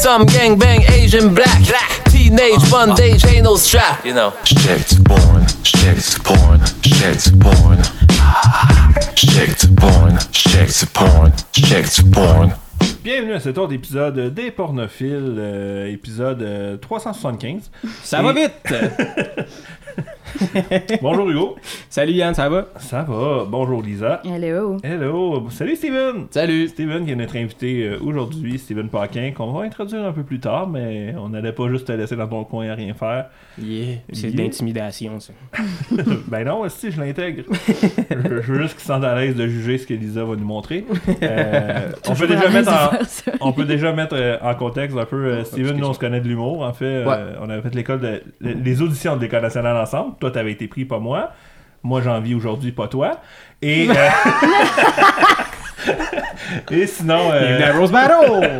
Some gang bang Asian black. Teenage bondage ain't no strap. You know. Shit porn, shit porn, shit porn. Shit porn, shit porn, shit porn. Bienvenue à cet autre épisode des pornophiles, euh, épisode euh, 375. Ça Et- va vite! Bonjour Hugo. Salut Yann, ça va? Ça va. Bonjour Lisa. Hello. Hello. Salut Steven. Salut! Steven qui est notre invité euh, aujourd'hui, Steven Paquin, qu'on va introduire un peu plus tard, mais on n'allait pas juste te laisser dans ton coin à rien faire. Yeah, c'est Yeah. de l'intimidation, ça. ben non, si je l'intègre. je, je veux juste qu'il se sente à l'aise de juger ce que Lisa va nous montrer. Euh, on, peut déjà mettre de en, faire ça. on peut déjà mettre euh, en contexte un peu. euh, Steven, nous on se connaît de l'humour en fait. euh, on avait fait l'école de, les auditions de l'école nationale ensemble. Toi, t'avais été pris, pas moi. Moi, j'en vis aujourd'hui, pas toi. Et. euh, Et sinon. euh, à Rose Battle!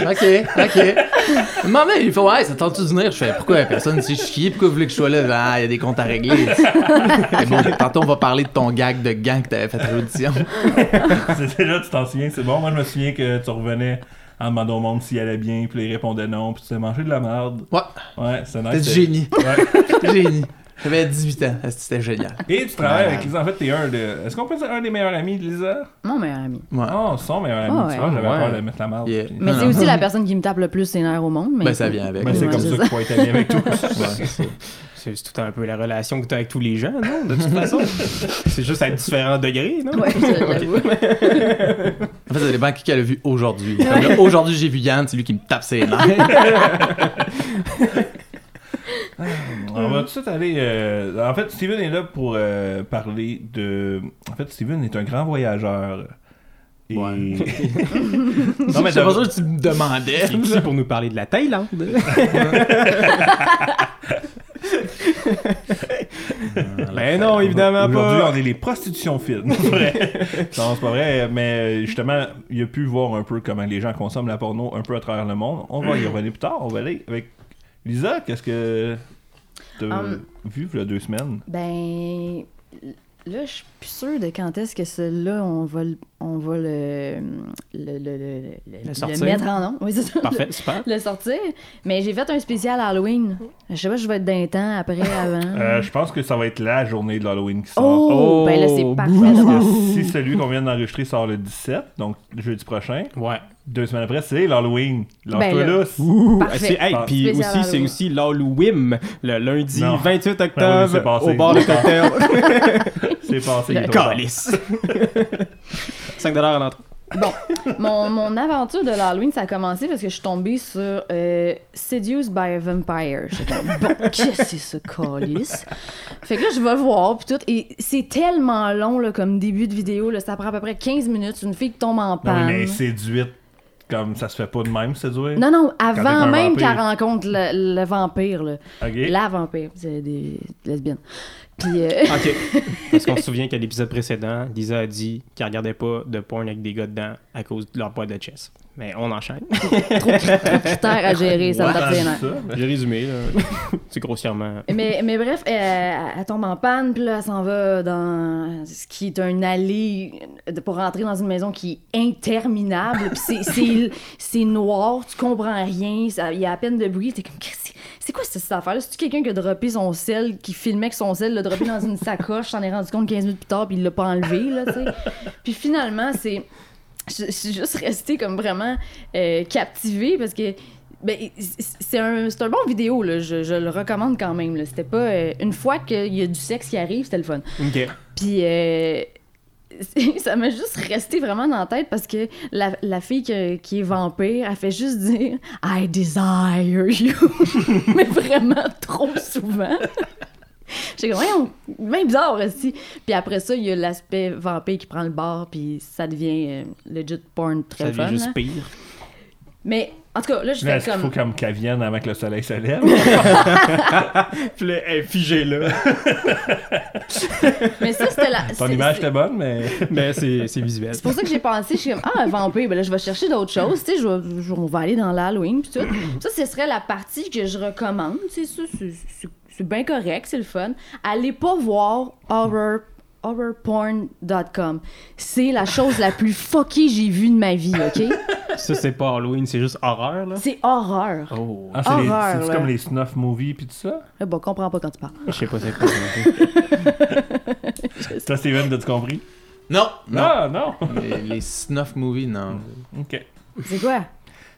Ok, ok. Maman, il fait Ouais, ça tente-tu de venir? Je fais Pourquoi personne s'est chié Pourquoi vous voulez que je sois là? Ah, il y a des comptes à régler. Bon, tantôt, on va parler de ton gag de gang que t'avais fait à l'audition. C'est déjà, tu t'en souviens, c'est bon. Moi, je me souviens que tu revenais en demandant au monde s'il allait bien, puis là, il répondait non, puis tu t'es mangé de la merde. Ouais, Ouais, c'est nice. t'es du génie. Ouais. Génie. J'avais 18 ans. C'était génial. Et tu travailles avec Lisa. En fait, t'es un de. Est-ce qu'on peut dire un des meilleurs amis de Lisa? Mon meilleur ami. Ouais. Oh, son meilleur ami. Ah tu ouais. vois, j'avais Ouais. peur de mettre la. Yeah. puis- Mais c'est aussi la personne qui me tape le plus ses nerfs au monde. Mais Ben, ça vient avec. Mais c'est comme ça qu'il faut être ami avec. Ouais, c'est- tout un peu la relation que tu as avec tous les gens, non? De toute façon. c'est juste à différents degrés, non? Ouais, j'avoue. En fait, ça dépend qui qu'elle a vu aujourd'hui. Aujourd'hui, j'ai vu Yann, c'est lui qui me tape ses nerfs. On va tout de suite aller. euh, En fait, Steven est là pour euh, parler de. En fait, Steven est un grand voyageur. Et... Ouais. non, mais C'est pas ça que tu me demandais. Il est ici pour nous parler de la Thaïlande? ben non, évidemment Aujourd'hui, pas. on est les prostitutions films. Non, c'est pas vrai, mais justement, il a pu voir un peu comment les gens consomment la porno un peu à travers le monde. On va y revenir plus tard. On va aller avec Lisa. Qu'est-ce que t'as Um, vu il y a deux semaines? Ben. Là, je suis plus sûre de quand est-ce que celui-là, on va le, on va le, le, le, le, le- le sortir. mettre en nom. Oui, c'est ça. Parfait, super. Le sortir. Mais j'ai fait un spécial Halloween. Je sais pas, si je vais être d'un temps, après, avant. Euh, je pense que ça va être la journée de l'Halloween qui sort. oh, Oh, ben là, c'est parfait Parce d'abord. que si celui qu'on vient d'enregistrer sort le 17, donc jeudi prochain, Ouais. Deux semaines après, c'est l'Halloween. Ben là. là. Ah, hey, puis aussi, c'est aussi l'Halloween, le lundi Non. 28 Ben oui, octobre, c'est passé. au bar de cocktail. C'est passé. tard. Calice. 5$ à l'entrée. Bon, mon, mon aventure de l'Halloween, ça a commencé parce que je suis tombée sur euh, Seduced by a Vampire. J'étais bon, qu'est-ce que c'est ça, calice? Fait que là, je vais voir, puis tout. Et c'est tellement long, là, comme début de vidéo. Là, ça prend à peu près 15 minutes. Une fille qui tombe en Non, oui, panne. mais séduite, comme ça se fait pas de même, séduire. Non, non, avant même qu'elle rencontre le, le vampire, là. Ok. La vampire, c'est des lesbiennes. Puis, euh, OK. Parce qu'on se souvient qu'à l'épisode précédent, Lisa a dit qu'elle regardait pas de porn avec des gars dedans à cause de leur poids de chess. Mais on enchaîne. trop de critères à gérer, ça me tape nerfs. J'ai résumé, là. C'est grossièrement. Mais, mais bref, elle, elle tombe en panne, puis là, elle s'en va dans ce qui est un allée de- pour rentrer dans une maison qui est interminable. Puis c'est- noir, tu comprends rien, il y a à peine de bruit. T'es comme, Qu'est-ce que c'est- c'est quoi cette affaire-là? C'est-tu quelqu'un qui a droppé son sel, qui filmait que son sel, l'a droppé dans une sacoche, s'en est rendu compte 15 minutes plus tard, puis il l'a pas enlevé, là, tu sais? Puis finalement, c'est. Je je suis juste restée comme vraiment euh, captivée parce que ben, c'est un, un bon vidéo, là. Je, je le recommande quand même. C'était pas. euh, une fois qu'il y a du sexe qui arrive, c'était le fun. Puis euh, ça m'a juste resté vraiment dans la tête parce que la, la fille que- qui est vampire, elle fait juste dire I desire you. Mais vraiment trop souvent. J'ai comme, voyons, même bizarre aussi. Puis après ça, il y a l'aspect vampire qui prend le bar, puis ça devient euh, legit porn très Ça devient fun. juste là. pire. Mais en tout cas, là, je fais Est-ce qu'il faut comme. comme qu'elle vienne avant que le soleil se lève? Puis là, elle est figée là. Mais ça, c'était la. Ton image était bonne, mais. Mais c'est c'est visuel. C'est pour ça que j'ai pensé, je suis comme, ah, un vampire, ben là, je vais chercher d'autres choses, tu sais, je vais- je- on va aller dans l'Halloween, puis tout. Ça, ce serait la partie que je recommande, tu sais, ça, c'est- c'est- bien correct, c'est le fun. Allez pas voir horror horrorporn.com. C'est la chose la plus fuckée que j'ai vue de ma vie, OK? Ça, c'est pas Halloween, c'est juste horreur, là? C'est horreur. Oh. Ah, c'est comme les snuff movies pis tout ça? Eh ben, comprends pas quand tu parles. Je sais pas c'est quoi. Toi, Steven, t'as-tu compris? Non, non. Ah, non! Les, les snuff movies, non. Ok. C'est quoi?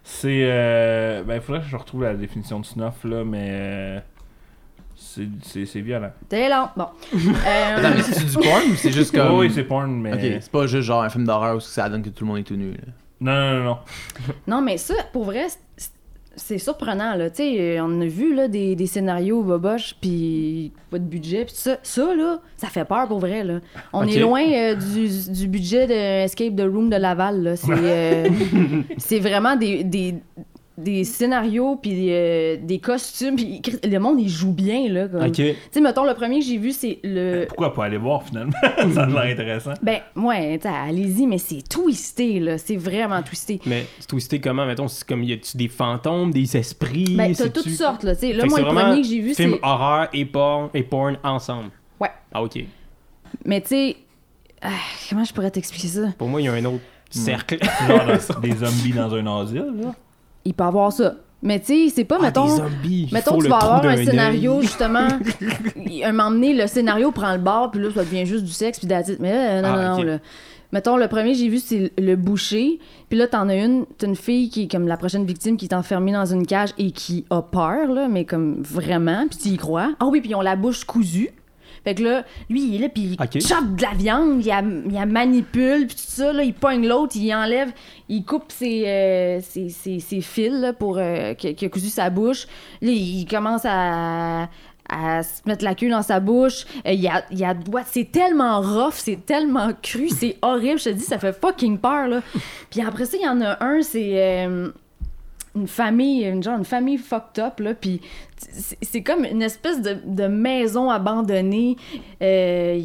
C'est. Euh... Ben, il faudrait que je retrouve la définition de snuff, là, mais. euh, C'est violent. T'es lent. Bon. Euh, Attends, mais c'est du porn ou c'est juste comme. Oui, c'est porn, mais. Ok, c'est pas juste genre un film d'horreur où ça donne que tout le monde est tout nu. Là. Non, non, non, non. Non, mais ça, pour vrai, c'est- c'est surprenant, là. Tu sais, on a vu, là, des, des scénarios boboches, puis pas de budget, puis tout ça. Ça, là, ça fait peur, pour vrai, là. On est loin euh, du, du budget de Escape the Room de Laval, là. C'est euh, c'est vraiment des... des des scénarios puis euh, des costumes puis le monde il joue bien là comme. Ok. tu sais mettons le premier que j'ai vu c'est le Pourquoi pas aller voir finalement? ça a l'air intéressant. ben ouais tu sais, allez-y mais c'est twisté là c'est vraiment twisté Mais c'est twisté comment, mettons, c'est comme, y a-tu des fantômes, des esprits? ben t'as toutes sortes là tu sais là moi le premier que j'ai vu Film c'est horreur et porn, et porn ensemble. Ouais. Ah, ok. Mais tu sais, ah, comment je pourrais t'expliquer ça? Pour moi, il y a un autre cercle. Genre des zombies dans un asile, là. Il peut avoir ça. Mais tu sais, c'est pas, Ah, mettons. zombies. Mettons, tu vas avoir un scénario, justement. un moment donné, le scénario prend le bord, puis là, ça devient juste du sexe, puis it. Mais là, non, Ah, non, non. ok. Là. Mettons, le premier j'ai vu, c'est le boucher. Puis là, t'en as une, t'as une fille qui est comme la prochaine victime qui est enfermée dans une cage et qui a peur, là, mais comme vraiment, puis tu y crois. Ah oui, puis ils ont la bouche cousue. Fait que là, lui, il est là, puis il chope de la viande, il la, il la manipule, puis tout ça, là, il pogne l'autre, il enlève, il coupe ses, euh, ses, ses- ses fils là, pour, euh, qui, qui a cousu sa bouche. Là, il commence à, à se mettre la queue dans sa bouche. Euh, il y a, il y a. C'est tellement rough, c'est tellement cru, c'est horrible. Je te dis, ça fait fucking peur, là. Puis après ça, il y en a un, c'est... une famille, une genre une famille fucked up, là, puis c'est comme une espèce de, de maison abandonnée. Euh,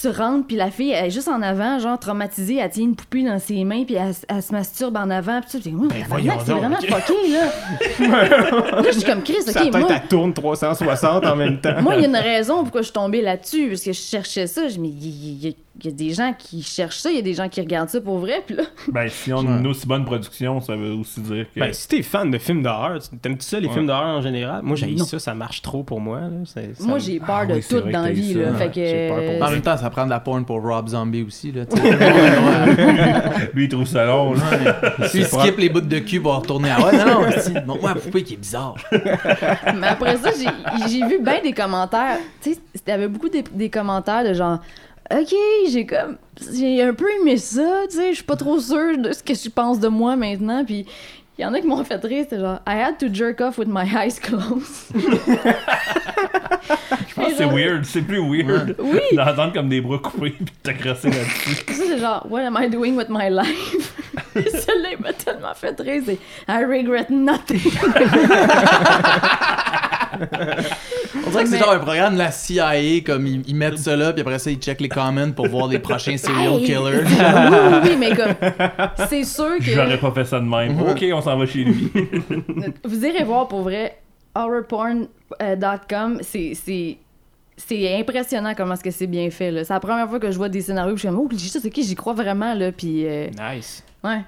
tu rentres, puis la fille, elle est juste en avant, genre traumatisée, elle tient une poupée dans ses mains, puis elle, elle se masturbe en avant, puis tu moi, tabarnak, voyons c'est vraiment fucké, là. là, je suis comme Chris, ok, tête, moi, elle tourne 360 en même temps. moi, il y a une raison pourquoi je suis tombée là-dessus, parce que je cherchais ça. Je me dis, il y, a- il y des gens qui cherchent ça, il y a des gens qui regardent ça pour vrai, puis là, Ben, si on a une aussi bonne production, ça veut aussi dire que. Ben, si t'es fan de films d'horreur, tu- t'aimes-tu ça, les Ouais. films d'horreur en général? Moi, j'ai ça, ça marche trop pour moi. là. Ça moi, j'ai peur Ah de oui, tout dans la vie, là. Fait que. Peur pour En Ouais. même temps, ça prend de la porn pour Rob Zombie aussi. Là. Lui, il trouve ça long, là. Lui, il skip les bouts de cul pour retourner à. Ouais, non, non, montre-moi la poupée qui est bizarre. Mais après ça, j'ai- vu bien des commentaires. Tu sais, t'avais beaucoup des, des commentaires de genre. Ok, j'ai comme. J'ai un peu aimé ça, tu sais, je suis pas trop sûre de ce que je pense de moi maintenant. Puis il y en a qui m'ont fait rire, c'était genre. I had to jerk off with my eyes closed. Je pense que c'est weird. C'est plus weird Oui. d'entendre comme des bras coupés puis de t'agrasser là-dessus. Ça, c'est genre, what am I doing with my life? Il m'a tellement fait rire, c'est I regret nothing. On dirait que c'est genre un programme de la CIA, comme ils, ils mettent ça là, puis après ça, ils checkent les comments pour voir les prochains serial Hey, killers. oui, oui, oui, mais comme, c'est sûr que. J'aurais pas fait ça de même. Ok, on s'en va chez lui. Vous irez voir pour vrai horrorporn.com, c'est c'est c'est impressionnant comment est-ce que c'est bien fait là. C'est la première fois que je vois des scénarios, puis je suis comme oh, ça c'est qui, j'y crois vraiment là, puis euh, Nice. ouais.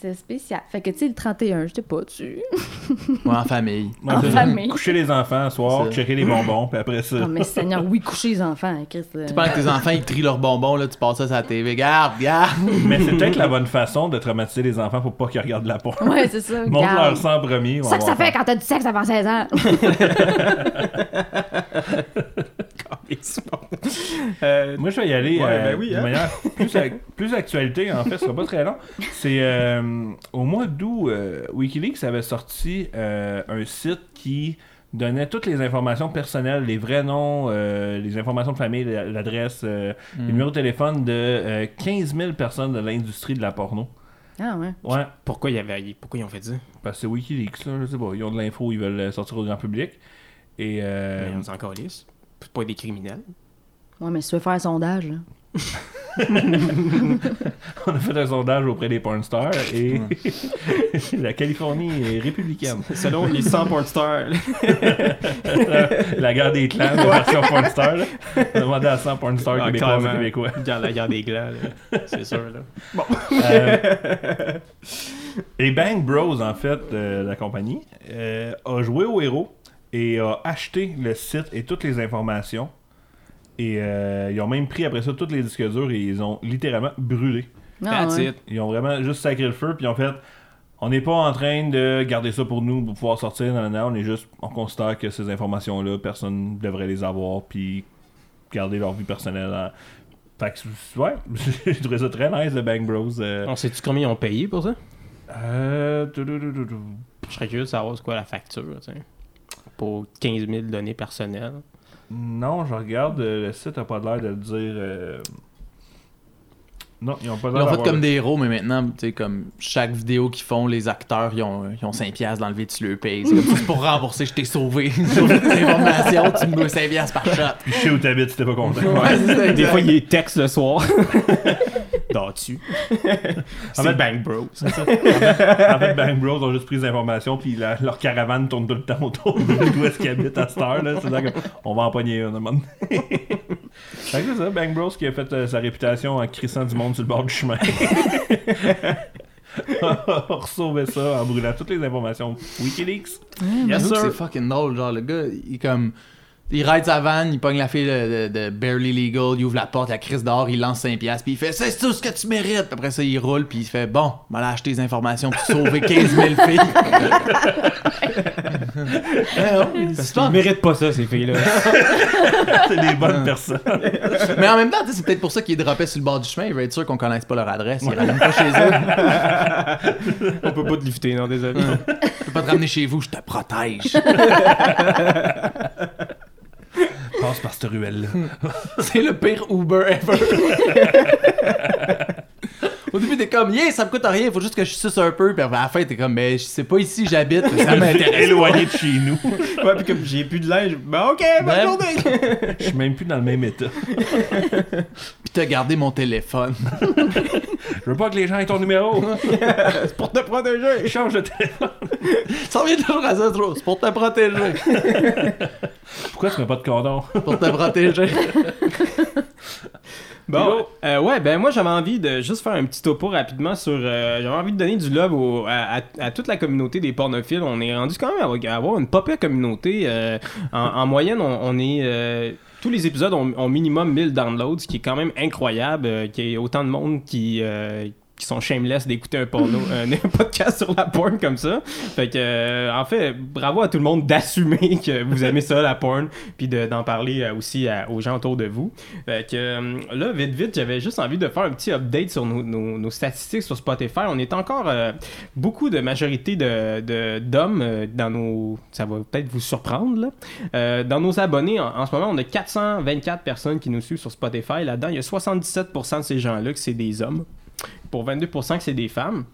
C'est spécial. Fait que, tu sais, le 31, j'étais pas dessus. Ouais, en famille. En famille. Coucher les enfants soir, checker les bonbons, puis après ça. Oh, mais Seigneur, oui, coucher les enfants, hein, Chris. euh, Tu penses que tes enfants, ils trient leurs bonbons, là, tu passes ça sur la TV. Regarde, regarde. Mais c'est peut-être la bonne façon de traumatiser les enfants pour pas qu'ils regardent la porn. Ouais, c'est ça. Montre leur sang en premier. C'est ça que ça fait quand t'as du sexe avant 16 ans. Euh, Moi, je vais y aller Ouais, euh, ben oui, de hein. manière plus, ac- plus actualité, en fait, ce sera pas très long. C'est euh, au mois d'août, euh, Wikileaks avait sorti euh, un site qui donnait toutes les informations personnelles, les vrais noms, euh, les informations de famille, la- l'adresse, euh, les numéros de téléphone de euh, 15 000 personnes de l'industrie de la porno. Ah ouais. Ouais, pourquoi, il y avait... pourquoi ils ont fait ça? parce que c'est Wikileaks, là, je sais pas. Ils ont de l'info, ils veulent sortir au grand public. Et euh, Mais on s'en calisse. C'est pas des criminels. Ouais, mais si tu veux faire un sondage, là. on a fait un sondage auprès des porn stars et la Californie est républicaine. Selon les 100 porn stars. la guerre des clans, la version porn star. là. On a demandé à 100 porn stars Ah, québécois clairement. québécois. La guerre des glands, là. c'est sûr. Là. Euh, Et Bang Bros, en fait, euh, la compagnie, euh, a joué au héros et a acheté le site et toutes les informations. Et euh, ils ont même pris après ça tous les disques durs et ils ont littéralement brûlé. Ah, ouais. Ils ont vraiment juste sacré le feu, puis ils ont fait on n'est pas en train de garder ça pour nous pour pouvoir sortir dans on est juste on constate que ces informations là personne ne devrait les avoir puis garder leur vie personnelle en- fait que ouais j'ai trouvé ça très nice de Bang Bros euh, On sait-tu combien ils ont payé pour ça? euh. Je serais curieux de savoir c'est quoi la facture, tu sais. Pour 15 000 données personnelles. non je regarde euh, le site a pas l'air de le dire euh, non ils ont pas Ils l'air ont fait comme des héros, mais maintenant, tu sais, comme chaque vidéo qu'ils font, les acteurs, ils ont, ils ont 5$ piastres dans le vide, tu le payes. C'est comme pour rembourser, je t'ai sauvé. Des informations, tu me dois 5$ piastres par shot. je sais où t'habites si t'es pas content Ouais, Des fois, il est texte le soir. Dors-tu? C'est fait- Bang Bros. en fait, Bang Bros ont juste pris des informations, puis la- leur caravane tourne tout le temps autour de d'où est-ce qu'ils habitent à cette heure. Là. C'est là que on va en pogner un moment donné. Fait que c'est ça, Bang Bros qui a fait euh, sa réputation en crissant du monde sur le bord du chemin. Ressauver ça en brûlant toutes les informations. Wikileaks. Yes, que sir. C'est fucking drôle, genre le gars, il est comme. Il ride sa van, il pogne la fille de, de- de Barely Legal, il ouvre la porte, la crise dehors, il lance 5 piastres, puis il fait C'est tout ce que tu mérites. Puis après ça, il roule, puis il fait Bon, m'aller acheter des informations pour sauver 15 000 filles. Il- Parce c'est qu'ils pas- méritent pas ça, ces filles-là. C'est des bonnes personnes. Mais en même temps, c'est peut-être pour ça qu'il droppait sur le bord du chemin. Il veut être sûr qu'on connaisse pas leur adresse. Il ramène pas chez eux. On peut pas te lifter, non, désolé. Je peux pas te ramener chez vous, je te protège. Passe par cette ruelle-là. C'est le pire Uber ever. Au début, t'es comme, yeah, ça me coûte rien, faut juste que je suce un peu. Puis à la fin, t'es comme, mais je sais pas ici, j'habite, ça m'intéresse. Éloigné de chez nous. Ouais, puis comme j'ai plus de linge, ben ok, bonne Ben- journée! Je suis même plus dans le même état. Puis t'as gardé mon téléphone. Je veux pas que les gens aient ton numéro. C'est pour te protéger! Change de téléphone. Ça revient toujours à ça, trop. C'est pour te protéger. Pourquoi tu mets pas de condom? Pour te protéger. Bon, euh, ouais, ben moi j'avais envie de juste faire un petit topo rapidement sur. euh, j'avais envie de donner du love au- à, à- à toute la communauté des pornophiles. On est rendu quand même à avoir une pire communauté. euh, en, en moyenne, on, on est. euh, tous les épisodes ont, ont minimum 1000 downloads, ce qui est quand même incroyable. euh, qu'il y ait autant de monde qui. euh, qui sont shameless d'écouter un porno, un, un podcast sur la porn comme ça. Fait que, euh, en fait, bravo à tout le monde d'assumer que vous aimez ça, la porn, puis de- d'en parler euh, aussi à- aux gens autour de vous. Fait que euh, là, vite, vite, j'avais juste envie de faire un petit update sur nos, nos- nos statistiques sur Spotify. On est encore beaucoup de majorité de- d'hommes dans nos. Ça va peut-être vous surprendre, là. Dans nos abonnés, en, en ce moment, on a 424 personnes qui nous suivent sur Spotify. Là-dedans, il y a 77% de ces gens-là que c'est des hommes. Pour 22% que c'est des femmes.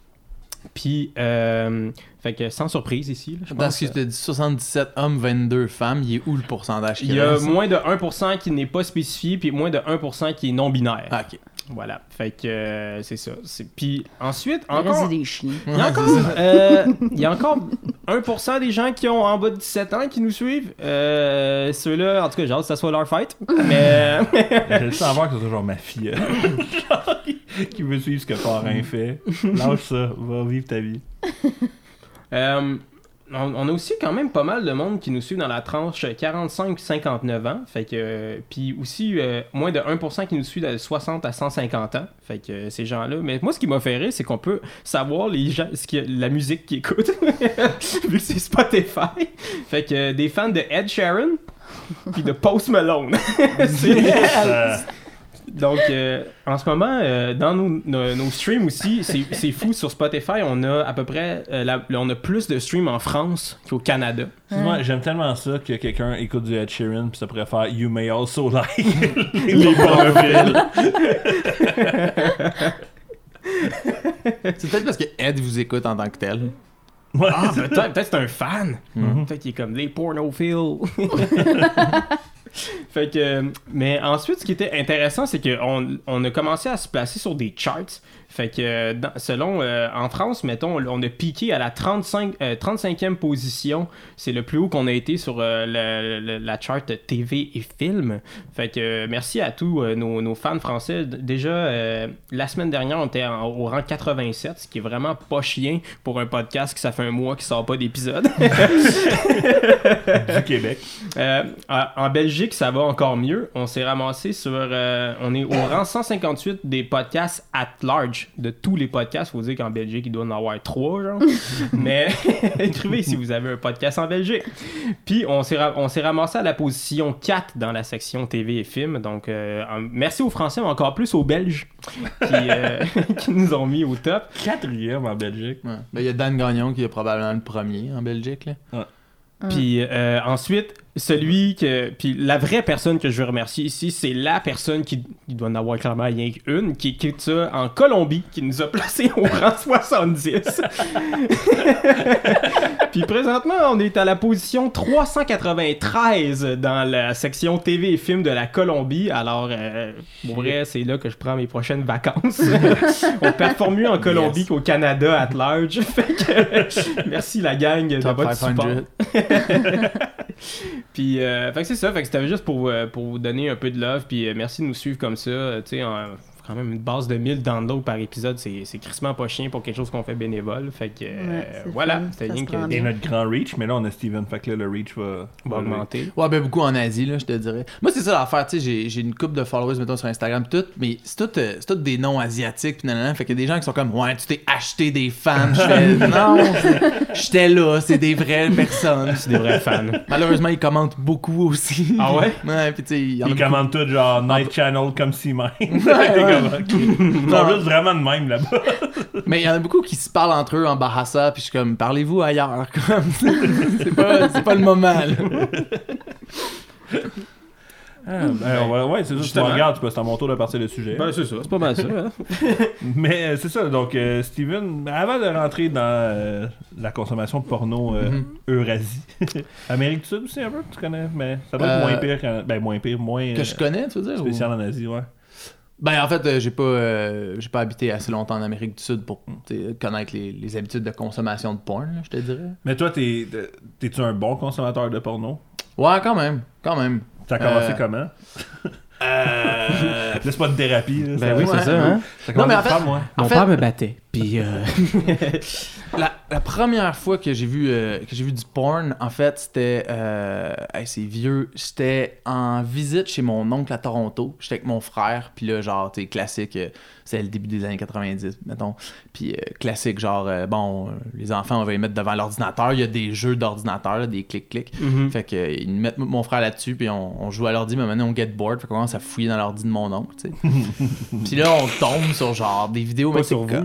Puis, euh, fait que sans surprise ici, là, je Dans pense. ce que je te dis, 77 hommes, 22 femmes, il est où le pourcentage qui Il y a moins de 1% qui n'est pas spécifié, puis moins de 1% qui est non-binaire. Ah, ok. Voilà. Fait que euh, c'est ça. C'est- Puis ensuite, encore. des chiens. Il y a encore, euh, il y a encore 1% des gens qui ont en bas de 17 ans qui nous suivent. Euh, Ceux-là, en tout cas, j'ai hâte que ça soit leur fight. Mais, J'ai le savoir que c'est genre ma fille qui veut suivre ce que parrain fait. Lâche ça, va vivre ta vie. euh, on, on a aussi quand même pas mal de monde qui nous suit dans la tranche 45-59 ans. Fait que, euh, puis aussi euh, moins de 1% qui nous suit de 60 à 150 ans. Fait que euh, ces gens-là. Mais moi, ce qui m'a fait rire, c'est qu'on peut savoir les gens, ce qui, la musique qu'ils écoutent, vu que c'est Spotify. Fait que des fans de Ed Sheeran, puis de Post Malone. C'est- Euh, donc, euh, en ce moment, euh, dans nos, nos- nos streams aussi, c'est c'est fou. Sur Spotify, on a à peu près, euh, la- on a plus de streams en France qu'au Canada. Moi, j'aime tellement ça que quelqu'un écoute du Ed Sheeran puis ça pourrait faire You may also like les pornophiles. C'est peut-être parce que Ed vous écoute en tant que tel. Ouais, Ah, peut-être peut c'est un fan. Peut-être qu'il est comme les pornophiles. fait que, mais ensuite, ce qui était intéressant, c'est qu'on on a commencé à se placer sur des charts. Fait que euh, dans- selon euh, en France, mettons, on a piqué à la 35, euh, 35e position. C'est le plus haut qu'on a été sur euh, la charte TV et film. Fait que euh, merci à tous nos, nos fans français. Déjà, la semaine dernière, on était en- au rang 87, ce qui est vraiment pas chien pour un podcast qui ça fait un mois qui sort pas d'épisode. du Québec. En Belgique, ça va encore mieux. On s'est ramassé sur. on est au rang 158 des podcasts at large. De tous les podcasts, faut dire qu'en Belgique, il doit en avoir trois, genre. Mais écrivez si vous avez un podcast en Belgique. Puis on s'est, ra- on s'est ramassé à la position 4 dans la section TV et films. Donc euh, en- merci aux Français, mais encore plus aux Belges qui, euh, qui nous ont mis au top. Quatrième en Belgique. Ouais. Ben, Il y a Dan Gagnon qui est probablement le premier en Belgique. Là. Puis euh, ensuite, celui que. Puis la vraie personne que je veux remercier ici, c'est la personne qui. Il doit en avoir clairement rien qu'une, qui écrit ça en Colombie, qui nous a placé au rang 70. Puis présentement, on est à la position 393 dans la section TV et films de la Colombie. Alors, euh, pour vrai, c'est là que je prends mes prochaines vacances. on performe mieux en Colombie Yes. qu'au Canada at large. fait que merci la gang de votre support. 500. Puis, euh, fait que c'est ça. Fait que c'était juste pour, euh, pour vous donner un peu de love. Puis, euh, merci de nous suivre comme ça. Tu sais, quand même une base de 1000 downloads par épisode, c'est c'est crissement pas chien pour quelque chose qu'on fait bénévole. Fait que, euh, Ouais, c'est voilà. fun. C'était rien que Et bien. notre grand reach, mais là, on a Steven. Fait que là, le reach va, va augmenter. Ouais, ben beaucoup en Asie, là, je te dirais. Moi, c'est ça l'affaire, tu sais, j'ai- j'ai une coupe de followers, mettons, sur Instagram, tout, mais c'est tout, euh, c'est tout des noms asiatiques, pis nanana, fait qu'il y a des gens qui sont comme, ouais, tu t'es acheté des fans. Je fais, non, c'est- j'étais là, c'est des vraies personnes. C'est des vrais fans. Malheureusement, ils commentent beaucoup aussi. Ah ouais? Ouais, pis tu sais, Ils commandent tout genre Night Channel comme si même. Ils ouais. sont juste vraiment de même là-bas. Mais il y en a beaucoup qui se parlent entre eux en Bahasa, puis je suis comme, parlez-vous ailleurs, comme, c'est pas, c'est pas le moment, là. Ah, ben, va- ouais, c'est ça. Tu me Justement. regardes, c'est à mon tour de partir le sujet. Ben, c'est ça. C'est pas mal ça. hein. Mais euh, c'est ça, donc euh, Steven, avant de rentrer dans euh, la consommation de porno euh, Mhm. Eurasie, Amérique du Sud aussi un peu, tu connais, mais ça doit être moins pire, qu'en- ben moins pire, moins Que euh, je connais, tu veux dire? ou- spécial en Asie, ouais. Ben en fait, euh, j'ai pas euh, j'ai pas habité assez longtemps en Amérique du Sud pour connaître les, les habitudes de consommation de porn, là, je te dirais. Mais toi, t'es- t'es-tu un bon consommateur de porno? Ouais, quand même, quand même. T'as commencé Euh, comment? Euh... C'est pas de thérapie, là. Ben oui, c'est ça, hein. Ça Non, mais en commence fait- par moi. En Mon fait- père me battait. Puis, euh, La, la première fois que j'ai vu euh, que j'ai vu du porn, en fait, c'était euh, hey, c'est vieux, j'étais en visite chez mon oncle à Toronto, j'étais avec mon frère, puis là genre tu classique, euh, c'est le début des années 90 mettons, puis euh, classique genre bon, les enfants on va les mettre devant l'ordinateur, il y a des jeux d'ordinateur, des clics clics. mhm. Fait que ils mettent mon frère là-dessus, puis on, on joue à l'ordi, mais maintenant on get bored, fait qu'on commence à fouiller dans l'ordi de mon oncle, tu sais. puis là on tombe sur genre des vidéos pas mais sur vous, comme-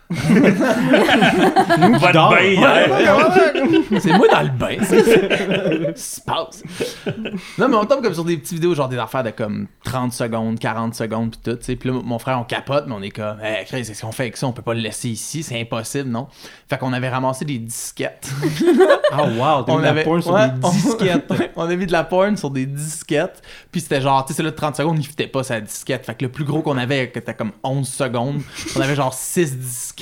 dors. bain hier. C'est moi dans le bain. c'est- Qu'est-ce qui se passe? Non, mais on tombe comme sur des petites vidéos, genre des affaires de comme 30 secondes, 40 secondes, puis tout, tu sais. Puis là, mon frère, on capote, mais on est comme, hey, Chris, qu'est-ce qu'on fait avec ça? On peut pas le laisser ici, c'est impossible, non? Fait qu'on avait ramassé des disquettes. Ah, wow, t'as on mis la porn sur ouais, des on- disquettes. on a mis de la porn sur des disquettes. Puis c'était genre, tu sais, celle-là de 30 secondes, il fitait pas sa disquette. Fait que le plus gros qu'on avait, c'était comme 11 secondes, on avait genre 6 disquettes.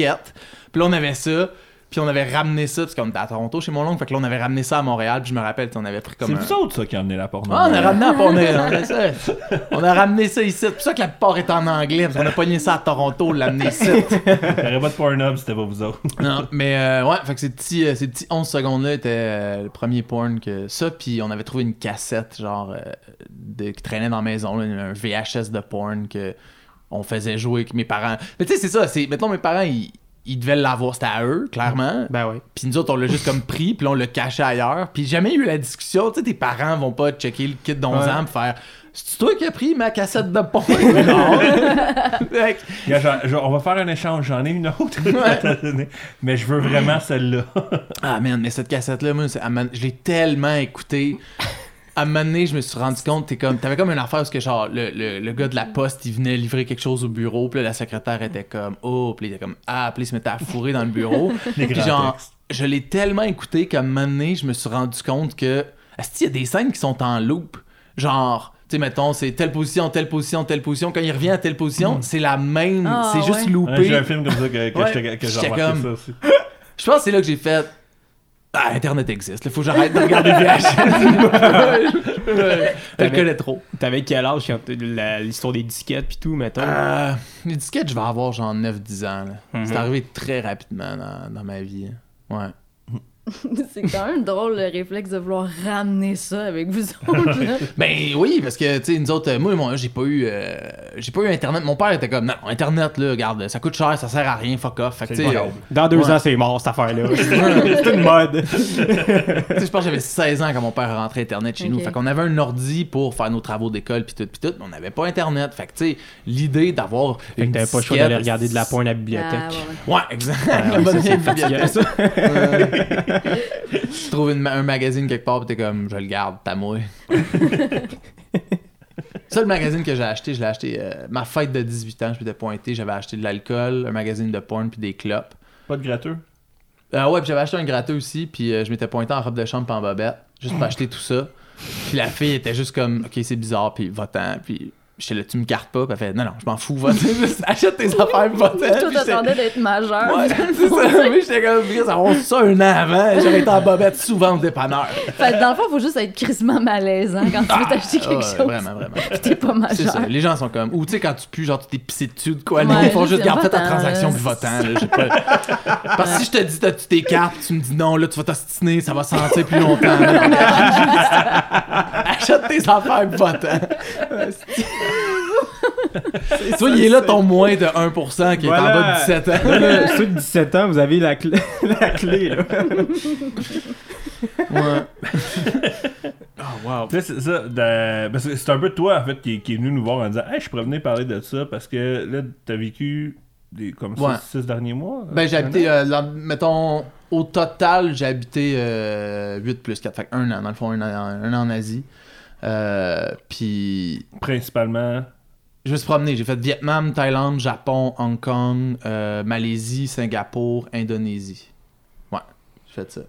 Puis là, on avait ça. Puis on avait ramené ça, parce qu'on était à Toronto chez mon oncle. Fait que là, on avait ramené ça à Montréal. Puis je me rappelle, on avait pris comme C'est un... vous autres, ça, qui a amené la porno. Ah, on a ramené à on a, on a ça. On a ramené ça ici. C'est pour ça que la plupart est en anglais. Parce qu'on a pogné ça à Toronto, l'a ici. Aurait pas de Pornhub, c'était pas vous autres. Non, mais euh, ouais, fait que ces petits, euh, ces petits 11 secondes-là étaient euh, le premier porn que ça, puis on avait trouvé une cassette, genre, euh, de, qui traînait dans la maison, là, un VHS de porn que on faisait jouer avec mes parents. Mais tu sais, c'est ça, c'est, mettons, mes parents, ils, ils devaient l'avoir, c'était à eux, clairement. Ben oui. Puis nous autres, on l'a juste comme pris, puis là, on l'a caché ailleurs. Puis jamais eu la discussion, tu sais, tes parents vont pas checker le kit d'11 Ouais. ans pour faire... C'est toi qui as pris ma cassette de porn? non. On va faire un échange, j'en ai une autre. donner. Mais je veux vraiment celle-là. Ah man, mais cette cassette-là, moi, je l'ai tellement écoutée. À un moment donné, je me suis rendu compte, t'es comme, t'avais comme une affaire parce que genre, le, le, le gars de la poste, il venait livrer quelque chose au bureau, puis là, la secrétaire était comme, oh, puis il était comme, ah, puis il se mettait à fourrer dans le bureau. Les puis genre, textes. je l'ai tellement écouté qu'à un moment donné, je me suis rendu compte que, est-ce qu'il y a des scènes qui sont en loop? Genre, Tu sais, mettons, c'est telle position, telle position, telle position. Quand il revient à telle position, c'est la même. Ah, c'est juste ouais. loopé. Ouais, J'ai un film comme ça que, que Ouais. que j'ai comme- ça aussi. Je pense que c'est là que j'ai fait. Ah, Internet existe. Il faut que j'arrête de regarder VHS. Je le connais trop. T'avais quel âge quand l'histoire des disquettes pis tout, mettons? Euh, les disquettes, je vais avoir genre 9-10 ans. là. Mhm. C'est arrivé très rapidement dans, dans ma vie. Ouais. c'est quand même drôle le réflexe de vouloir ramener ça avec vous autres. là. Ben oui, parce que, tu sais, nous autres, moi, moi j'ai pas eu euh, j'ai pas eu Internet. Mon père était comme, non, Internet, là, regarde, ça coûte cher, ça sert à rien, fuck off. Fait que, euh. Dans deux Ouais. ans, c'est mort, cette affaire-là. c'est une mode. tu sais, je pense que j'avais 16 ans quand mon père est rentré Internet chez nous. Fait qu'on avait un ordi pour faire nos travaux d'école, puis tout, puis tout, mais on n'avait pas Internet. Fait que, tu sais, l'idée d'avoir. Fait que une t'avais pas le choix d'aller regarder de la pointe à la bibliothèque. Ah, ouais, ouais. Ouais, exact. Ouais, Tu trouves une un magazine quelque part, t'es comme, je le garde, t'as moi. Ça, le magazine que j'ai acheté, je l'ai acheté euh, ma fête de 18 ans, je m'étais pointé, j'avais acheté de l'alcool, un magazine de porn puis des clopes. Pas de gratteux? Euh, ouais, puis j'avais acheté un gratteux aussi, puis euh, je m'étais pointé en robe de chambre pis en bobette, juste pour acheter tout ça. Puis la fille était juste comme, ok, c'est bizarre, puis va-t'en, puis j'étais là, tu me cartes pas, puis elle fait, non, non, je m'en fous, juste achète tes affaires, Puis j'étais- t'attendais d'être majeur. Ouais, c'est ça. Mais j'étais comme, ça va ça un an avant. J'aurais été en bobette souvent au dépanneur. Fait que dans le fond, faut juste être crissement malaisant quand tu veux t'acheter quelque Ah, chose. Vraiment, vraiment. Pis t'es pas C'est ça. majeur. Les gens sont comme. Ou tu sais, quand tu pues, genre, tu t'es pissé dessus de quoi. Ils font juste juste, garde, fais ta transaction, puis là, je pas. Parce que si je te dis, t'as-tu tes cartes, tu me dis non, là, tu vas t'ostiner, ça va sentir plus longtemps. Achète tes affaires, puis va-t'en. Tu vois, il est là ton moins de 1% qui est en bas de 17 ans. Là, là, ceux de 17 ans, vous avez la clé, la clé là. Ouais. Oh, wow. C'est ça. de- parce que c'est un peu toi, en fait, qui, qui est venu nous voir en disant Hey, je pourrais venir parler de ça parce que là, t'as vécu des, comme Ouais. 6 derniers mois. Ben, j'ai habité, euh, mettons, au total, j'ai habité euh, 8 plus 4. Fait un an, dans le fond, un an, un an en Asie. Euh, puis, Principalement. je me suis promené. J'ai fait Vietnam, Thaïlande, Japon, Hong Kong, euh, Malaisie, Singapour, Indonésie. Ouais, j'ai fait ça.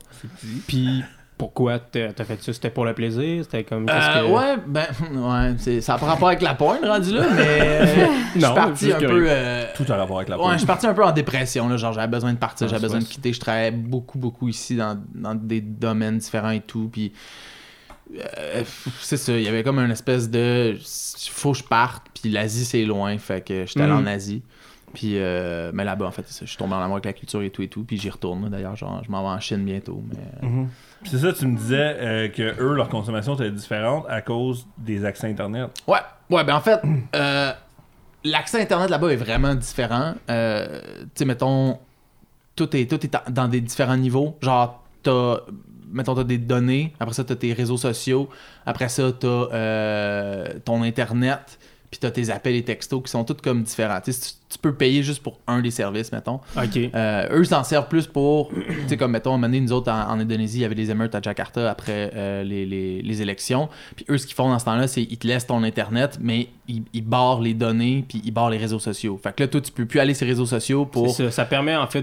Puis pourquoi t'as fait ça? C'était pour le plaisir? C'était comme. Euh, que- Ouais, ben, ouais, c'est- ça n'a pas rapport avec la pointe rendu là, mais je suis Non, parti un peu. euh, Tout a rapport avec la Ouais, pointe. je suis parti un peu en dépression, là, genre j'avais besoin de partir, Ah, j'avais besoin de quitter, je travaillais beaucoup, beaucoup ici dans, dans des domaines différents et tout, puis euh, c'est ça, il y avait comme une espèce de faut que je parte, puis l'Asie c'est loin, fait que j'étais allé en Asie, puis euh, mais là-bas en fait, je suis tombé en amour avec la culture et tout et tout, puis j'y retourne d'ailleurs, genre je m'en vais en Chine bientôt, mais Mhm. Puis C'est ça, tu me disais euh, que eux, leur consommation était différente à cause des accès Internet. Ouais, ouais, ben en fait, euh, l'accès Internet là-bas est vraiment différent. Euh, tu sais, mettons, tout est, tout est dans des différents niveaux. Genre, t'as, mettons, t'as des données, après ça, t'as tes réseaux sociaux, après ça, t'as euh, ton Internet, puis t'as tes appels et textos qui sont tous comme différents. Tu peux payer juste pour un des services, mettons. Ok. Euh, eux s'en servent plus pour, tu sais, comme mettons, à un moment donné, nous autres en, en Indonésie, il y avait des émeutes à Jakarta après euh, les, les- les élections. Puis eux, ce qu'ils font dans ce temps-là, c'est qu'ils te laissent ton Internet, mais ils, ils barrent les données, puis ils barrent les réseaux sociaux. Fait que là, toi, tu peux plus aller sur les réseaux sociaux pour. Ça, ça permet en fait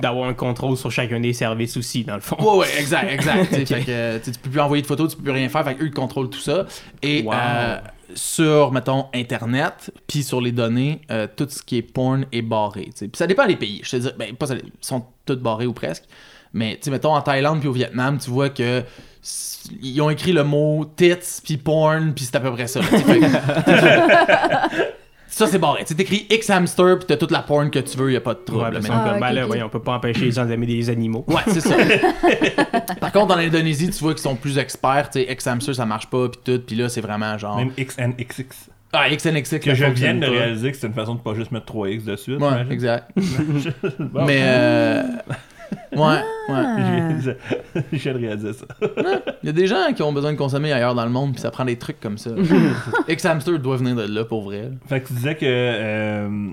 d'avoir un contrôle sur chacun des services aussi, dans le fond. Ouais, ouais, exact, exact. Fait que tu peux plus envoyer de photos, tu peux plus rien faire. Fait qu'eux, ils contrôlent tout ça. Et Wow. euh, sur, mettons, Internet, puis sur les données, euh, tout ce qui est porn est barré. Puis ça dépend des pays. Je te dis, ben, pas ils sont tous barrés ou presque. Mais, tu mettons, en Thaïlande puis au Vietnam, tu vois que ils ont écrit le mot tits puis porn puis c'est à peu près ça. ça c'est barré. Tu t'écris X hamster puis t'as toute la porn que tu veux, y a pas de trouble. Ouais, là, mais- Ah, ben là, voyons, on peut pas empêcher les gens d'aimer des animaux. Ouais, c'est ça. Par contre, en Indonésie, tu vois qu'ils sont plus experts. Tu sais, X-Hamster, ça marche pas, puis tout. Puis là, c'est vraiment genre. Même XNXX. Ah, XNXX, Que je viens de réaliser que c'est une façon de pas juste mettre 3X de suite. Ouais, exact. Bon. Mais, euh... ouais, ouais. Je je viens de réaliser ça. Il y a des gens qui ont besoin de consommer ailleurs dans le monde, puis ça prend des trucs comme ça. X-Hamster doit venir de là, pour vrai. Fait que tu disais que. Euh,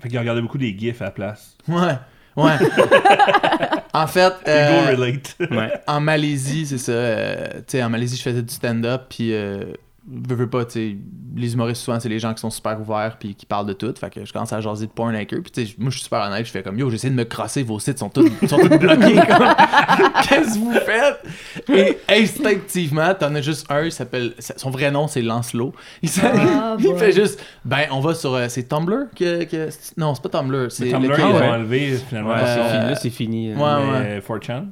fait qu'ils regardaient beaucoup des GIFs à la place. Ouais, ouais. en fait, euh, Ego relate. Ouais. en Malaisie, c'est ça. euh, tu sais, en Malaisie, je faisais du stand-up, puis euh, veux, veux pas, tu sais, les humoristes, souvent, c'est les gens qui sont super ouverts puis qui parlent de tout. Fait que je commence à jaser de porn avec eux. Puis, tu sais, moi, je suis super honnête. Je fais comme, yo, j'essaie de me crosser, vos sites sont tous, sont tous bloqués. Qu'est-ce que vous faites? Et instinctivement, t'en as juste un, il s'appelle, son vrai nom, c'est Lancelot. Il, Ah, il fait juste, ben, on va sur, euh, c'est Tumblr que, que- non, c'est pas Tumblr, c'est Tumblr, ils ouais. ont enlevé finalement. Ouais, Euh, c'est fini, là, c'est fini. ouais. mais 4chan.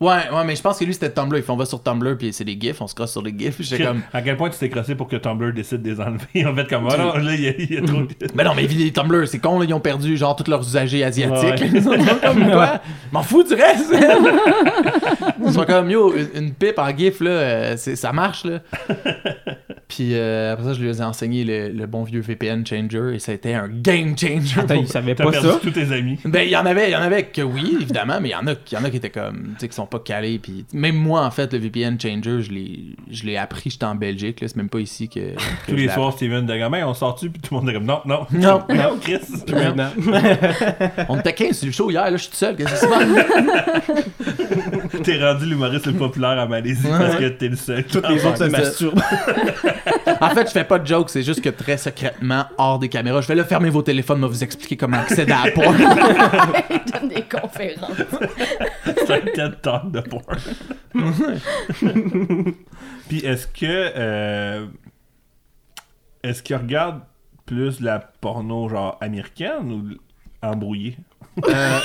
Ouais, ouais, mais je pense que lui, c'était Tumblr. Il fait, on va sur Tumblr, puis c'est des gifs, on se crosse sur les gifs. J'étais comme, À quel point tu t'es crossé pour que Tumblr décide de les enlever? En fait, comme, oh non, là, il y, a- il y a trop de. Mais non, mais les Tumblr, c'est con, là, ils ont perdu genre tous leurs usagers asiatiques. Ouais. Ils sont comme quoi? M'en fous du reste! Ils sont comme yo, une, une pipe en GIF, là, euh, ça marche, là. Puis euh, après ça, je lui ai enseigné le, le bon vieux VPN changer et ça a été un game changer. Attends, pour- il savait T'as pas perdu ça? tous tes amis. Ben, il y en avait, il y en avait que oui, évidemment, mais il y en a, il y en a qui étaient comme, tu sais, qui sont pas calés. Puis même moi, en fait, le VPN changer, je l'ai, je l'ai appris, j'étais en Belgique, là, c'est même pas ici que. que Tous les soirs, Steven de gamin, on sort-tu, puis tout le monde est comme, non, non. Non. non, Chris. Puis maintenant. On était 15 sur le show hier, là, je suis tout seul, qu'est-ce qui se passe? T'es rendu l'humoriste le plus populaire à Malaisie Ouais. parce que t'es le seul. Toutes les autres se masturbent. En fait, je fais pas de joke, c'est juste que très secrètement, hors des caméras, je fais là, fermez vos téléphones, moi vous expliquer comment accéder à la porn. Il donne des conférences. C'est un TED Talk de porn. Puis est-ce que. euh, est-ce qu'il regarde plus la porno genre américaine ou embrouillée? Euh,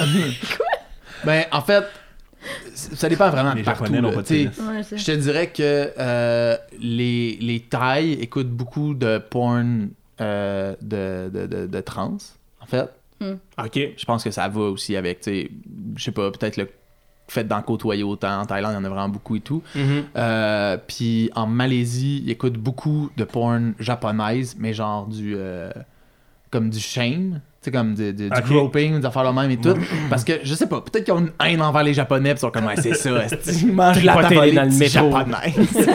ben, en fait, ça dépend vraiment Les de partout. Japonais n'ont là. pas de. Ouais, Je te dirais que euh, les, les Thaïs écoutent beaucoup de porn euh, de, de, de, de trans, en fait. Ok. Je pense que ça va aussi avec, tu sais, je sais pas, peut-être le fait d'en côtoyer autant. En Thaïlande, il y en a vraiment beaucoup et tout. Mhm. Euh, Puis en Malaisie, ils écoutent beaucoup de porn japonaise, mais genre du. euh, comme du shame. Sais, comme du, du, du Ok. groping, des affaires de même et tout. Parce que, je sais pas, peut-être qu'ils ont une haine envers les Japonais, pis ils sont comme, ouais, c'est ça, esti, mange la télé dans le métro. japonaise.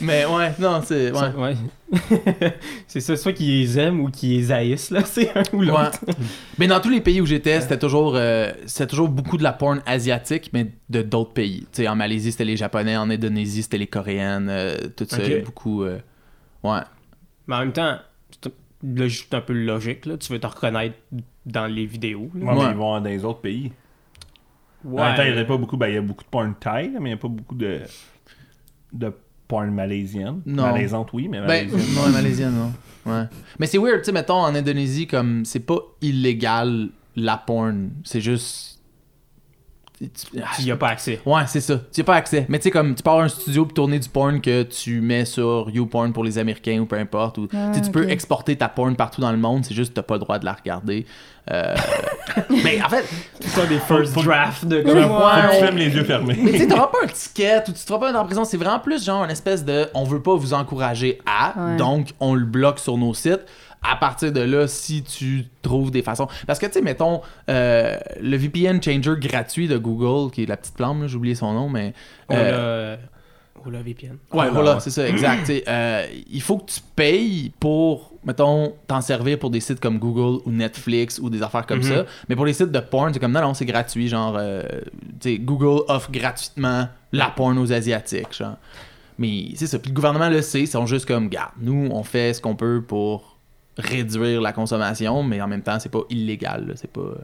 mais ouais, non, c'est. Ouais. Ça, ouais. c'est ça, soit qu'ils les aiment ou qu'ils les haïssent, là. C'est un ou l'autre. Ouais. Mais dans tous les pays où j'étais, c'était toujours, euh, c'était toujours beaucoup de la porn asiatique, mais de d'autres pays. Tu sais, en Malaisie, c'était les Japonais, en Indonésie, c'était les Coréennes, euh, tout ça, Ok. il y a beaucoup. euh, ouais. Mais en même temps, là, juste un peu logique, là. Tu veux te reconnaître dans les vidéos. là. Ouais, mais ils vont dans les autres pays. Ouais. En même temps, il y a pas beaucoup. Ben, il y a beaucoup de porn thaï, mais il n'y a pas beaucoup de. de porn malaisienne. Non. Malaisante, oui, mais Ben, malaisienne. non, malaisienne, non. Ouais. Mais c'est weird, tu sais, mettons, en Indonésie, comme, c'est pas illégal la porn, c'est juste. Tu y as pas accès. Ouais, c'est ça. Tu y as pas accès. Mais tu sais, comme tu peux avoir un studio pour tourner du porn que tu mets sur YouPorn pour les Américains ou peu importe. Ou, tu tu peux exporter ta porn partout dans le monde, c'est juste que t'as pas le droit de la regarder. Euh, mais en fait, C'est ça des first drafts de que Ouais. tu fermes les yeux fermés. mais tu sais, t'auras pas un ticket ou tu te feras pas en prison. C'est vraiment plus genre une espèce de on veut pas vous encourager à, Ouais. donc on le bloque sur nos sites. À partir de là, si tu trouves des façons. Parce que, tu sais, mettons, euh, le VPN Changer gratuit de Google, qui est la petite plante, j'ai oublié son nom, mais. euh, Ola, Ola VPN. Ouais, Voilà, ouais. c'est ça, exact. Euh, il faut que tu payes pour, mettons, t'en servir pour des sites comme Google ou Netflix ou des affaires comme Mhm. ça. Mais pour les sites de porn, c'est comme non, non, c'est gratuit. Genre, euh, t'sais, Google offre gratuitement la porn aux Asiatiques. Genre. Mais c'est ça. Puis le gouvernement le sait, ils sont juste comme, garde, nous, on fait ce qu'on peut pour réduire la consommation, mais en même temps, c'est pas illégal. C'est pas.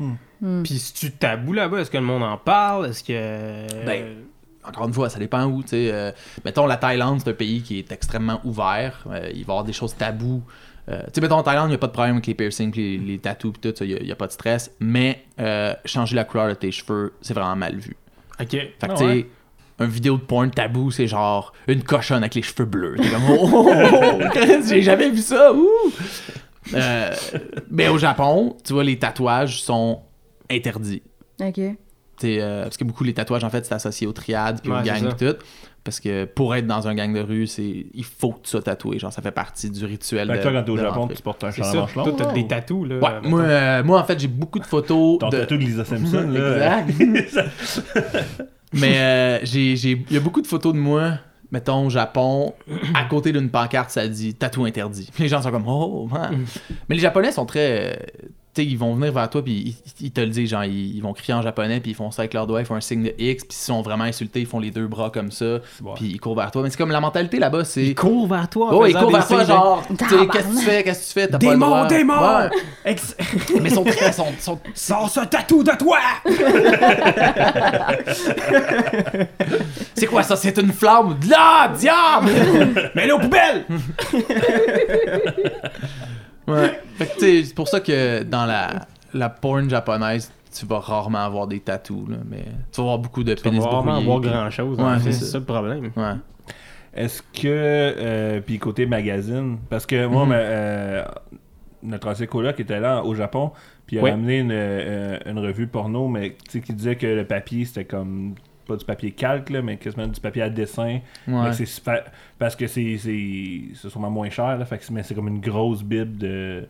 euh, Puis si tu tabou là-bas, est-ce que le monde en parle? Est-ce que. Ben, encore une fois, ça dépend où. tu sais, euh, mettons, la Thaïlande, c'est un pays qui est extrêmement ouvert. Euh, il va y avoir des choses taboues. Euh, tu sais, mettons, en Thaïlande, il n'y a pas de problème avec les piercings, les, les tattoos, puis tout il n'y a, pas de stress. Mais euh, changer la couleur de tes cheveux, c'est vraiment mal vu. Ok. Fait que, Ah tu sais, ouais. Une vidéo de porn tabou, c'est genre une cochonne avec les cheveux bleus. T'es comme, oh, oh, oh, oh, j'ai jamais vu ça. ouh! Euh, mais au Japon, tu vois, les tatouages sont interdits. Ok. Euh, parce que beaucoup les tatouages en fait c'est associé aux triades puis Ouais, aux gangs tout parce que pour être dans un gang de rue c'est il faut que tu sois tatoué genre ça fait partie du rituel Fait que de, toi, quand t'es au Japon, tu portes un long. Toi, t'as des tatous, là. ouais moi, euh, moi en fait j'ai beaucoup de photos Ton de tatou de Lisa Simpson, là. exact mais euh, j'ai j'ai il y a beaucoup de photos de moi mettons au Japon à côté d'une pancarte ça dit tatou interdit les gens sont comme oh man. mais les japonais sont très euh, ils vont venir vers toi, puis ils, ils te le disent, genre, ils, ils vont crier en japonais, puis ils font ça avec leurs doigts, ils font un signe de X, puis s'ils sont vraiment insultés, ils font les deux bras comme ça, puis ils courent vers toi. Mais c'est comme la mentalité là-bas, c'est. Ils courent vers toi. Oh, ils courent vers toi, genre, tu sais, qu'est-ce que tu fais, qu'est-ce que tu fais, t'as pas le Démon, droit. démon! Ouais. Ex- Mais ils sont très, sont, sont- Sors ce tatou de toi! C'est quoi ça, c'est une flamme? Là, diable! Mets-le aux poubelles! Ouais. C'est pour ça que dans la, la porn japonaise, tu vas rarement avoir des tatous, là, mais tu vas avoir beaucoup de Tu vas pénis rarement brouillés, voir puis- grand chose. Ouais, c'est c'est ça. ça. le problème. Ouais. Est-ce que. euh, puis côté magazine, parce que moi, Mhm. ma- euh, notre ancien coloc était là au Japon, puis il a Oui. amené une, euh, une revue porno, mais tu sais, qui disait que le papier c'était comme. Pas du papier calque, là, mais quasiment du papier à dessin. Ouais. c'est super- parce que c'est sûrement moins cher, là, fait que c'est- mais c'est comme une grosse bible de,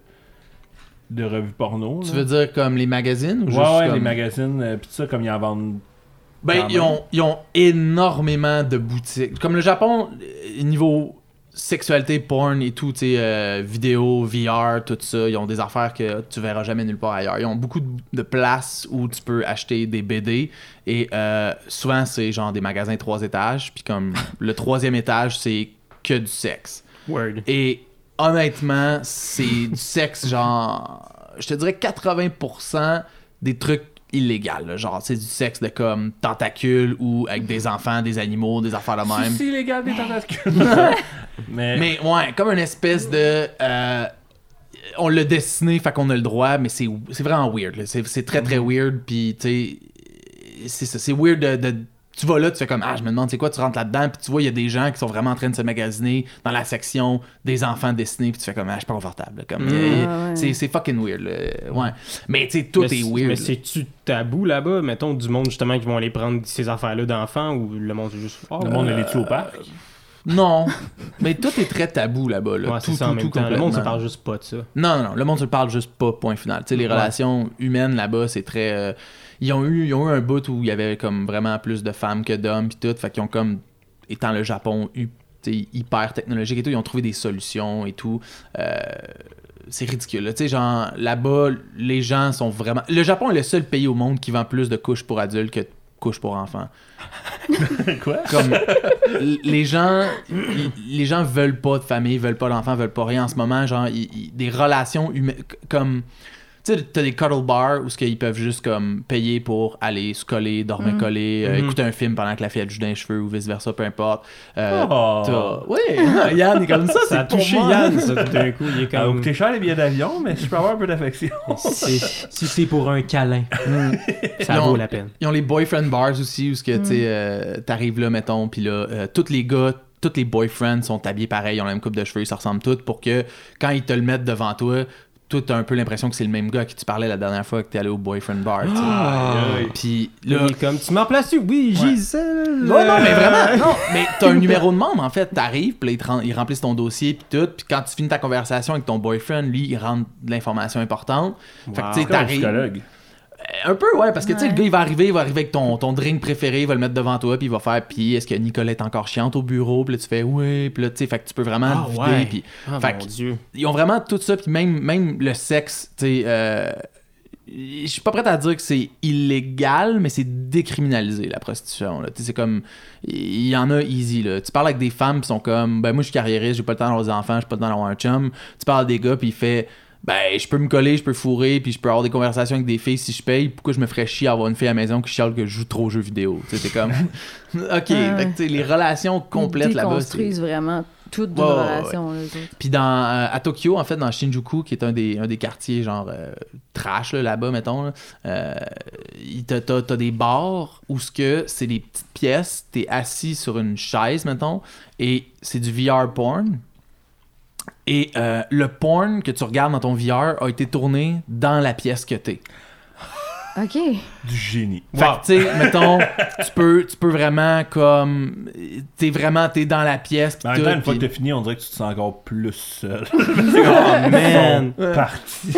de revues porno. Tu là. veux dire comme les magazines ou Ouais, juste ouais, comme... les magazines, euh, pis tout ça, comme ils en vendent. Ben, ils ont, ils ont énormément de boutiques. Comme le Japon, niveau sexualité, porn et tout, tu sais, euh, vidéo, VR, tout ça, ils ont des affaires que tu verras jamais nulle part ailleurs. Ils ont beaucoup de, de places où tu peux acheter des BD et euh, souvent c'est genre des magasins trois étages, puis comme le troisième étage c'est que du sexe. Word. Et honnêtement, c'est du sexe, genre, je te dirais 80% des trucs illégaux. là. Genre, c'est du sexe de comme tentacules ou avec des enfants, des animaux, des affaires de même. C'est illégal des tentacules. mais, Mais ouais, comme une espèce de. euh, on l'a dessiné, fait qu'on a le droit, mais c'est c'est vraiment weird. C'est c'est très très weird, puis tu sais. C'est ça, c'est weird de. de- tu vas là, tu fais comme Ah, je me demande c'est quoi, tu rentres là-dedans, puis tu vois, il y a des gens qui sont vraiment en train de se magasiner dans la section des enfants dessinés, puis tu fais comme Ah, je suis pas confortable. Comme, Mm. euh, Ah ouais. c'est c'est fucking weird. là. Ouais. Mais tu sais, tout mais est weird. Mais là. c'est-tu tabou là-bas? Mettons du monde justement qui vont aller prendre ces affaires-là d'enfants ou le monde c'est juste. le monde est les au parc? Non. mais tout est très tabou là-bas. Là. Ouais, tout, c'est ça tout, en même tout temps. Le monde se parle juste pas de ça. Non, non, non, le monde se parle juste pas, point final. Tu sais, les Ouais. relations humaines là-bas, c'est très. euh, ils, ont eu, ils ont eu un bout où il y avait comme vraiment plus de femmes que d'hommes, puis tout. Fait qu'ils ont comme, étant le Japon, eu, hyper technologique et tout, ils ont trouvé des solutions et tout. Euh, c'est ridicule. Tu sais, genre, là-bas, les gens sont vraiment. Le Japon est le seul pays au monde qui vend plus de couches pour adultes que de couches pour enfants. Quoi? Comme les gens, les gens veulent pas de famille, veulent pas d'enfants, veulent pas rien en ce moment. Genre, des relations humaines, comme tu sais, t'as des cuddle bars où qu'ils peuvent juste comme payer pour aller se coller, dormir collé, euh, Mhm. écouter un film pendant que la fille a du jus les cheveux ou vice versa, peu importe. Euh, Oh. Oui, Yann est comme ça, Ça a touché moi. Yann, ça, tout d'un coup. Il est Ça va comme. coûter cher les billets d'avion, mais je peux avoir un peu d'affection. Si si c'est pour un câlin, ça Non. vaut la peine. Ils ont les boyfriend bars aussi, où tu sais, euh, t'arrives là, mettons, puis là, euh, tous les gars, tous les boyfriends sont habillés pareil, ils ont la même coupe de cheveux, ils se ressemblent tous pour que quand ils te le mettent devant toi, toi, t'as un peu l'impression que c'est le même gars à qui tu parlais la dernière fois que t'es allé au boyfriend bar, tu sais. Aïe. Puis Là, là. il est comme, tu m'en places-tu? Oui, Gisèle. Non, non, mais vraiment, non. Mais t'as un numéro de membre, en fait. T'arrives, puis là, ils, remplissent ton dossier, puis tout. Puis quand tu finis ta conversation avec ton boyfriend, lui, il rentre de l'information importante. Fait que, tu sais, C'est comme un t'arrives. Psychologue. Un peu, ouais, parce que tu sais, le gars, il va arriver, il va arriver avec ton, ton drink préféré, il va le mettre devant toi, puis il va faire, puis est-ce que Nicolette est encore chiante au bureau, puis là, tu fais, oui, puis là, tu sais, fait que tu peux vraiment Ah, ouais. puis Ah, Fait mon que- Dieu. ils ont vraiment tout ça, puis même, même le sexe, tu sais, euh, je suis pas prêt à dire que c'est illégal, mais c'est décriminalisé, la prostitution, là. Tu sais, c'est comme, il y en a easy, là. Tu parles avec des femmes qui sont comme, ben moi, je suis carriériste, j'ai pas le temps d'avoir des enfants, j'ai pas le temps d'avoir un chum. Tu parles des gars, puis il fait... Ben, je peux me coller, je peux fourrer, puis je peux avoir des conversations avec des filles si je paye. Pourquoi je me ferais chier à avoir une fille à la maison qui chiale que je joue trop aux jeux vidéo? C'est comme. ok, fait que, les relations complètes Ils là-bas. c'est- construisent vraiment toute d'une Ouais, ouais, relation, eux autres. puis dans, euh, à Tokyo, en fait, dans Shinjuku, qui est un des, un des quartiers genre euh, trash là, là-bas, mettons, là, euh, t'as des bars où ce que c'est des petites pièces, t'es assis sur une chaise, mettons, et c'est du VR porn. Et euh, le porn que tu regardes dans ton VR a été tourné dans la pièce que t'es. OK. Du génie. Fait que, tu sais, mettons, tu peux, tu peux vraiment comme. T'es vraiment, t'es dans la pièce. pis En même temps, tout, une fois pis- que t'as fini, on dirait que tu te sens encore plus seul. Oh, man. Parti.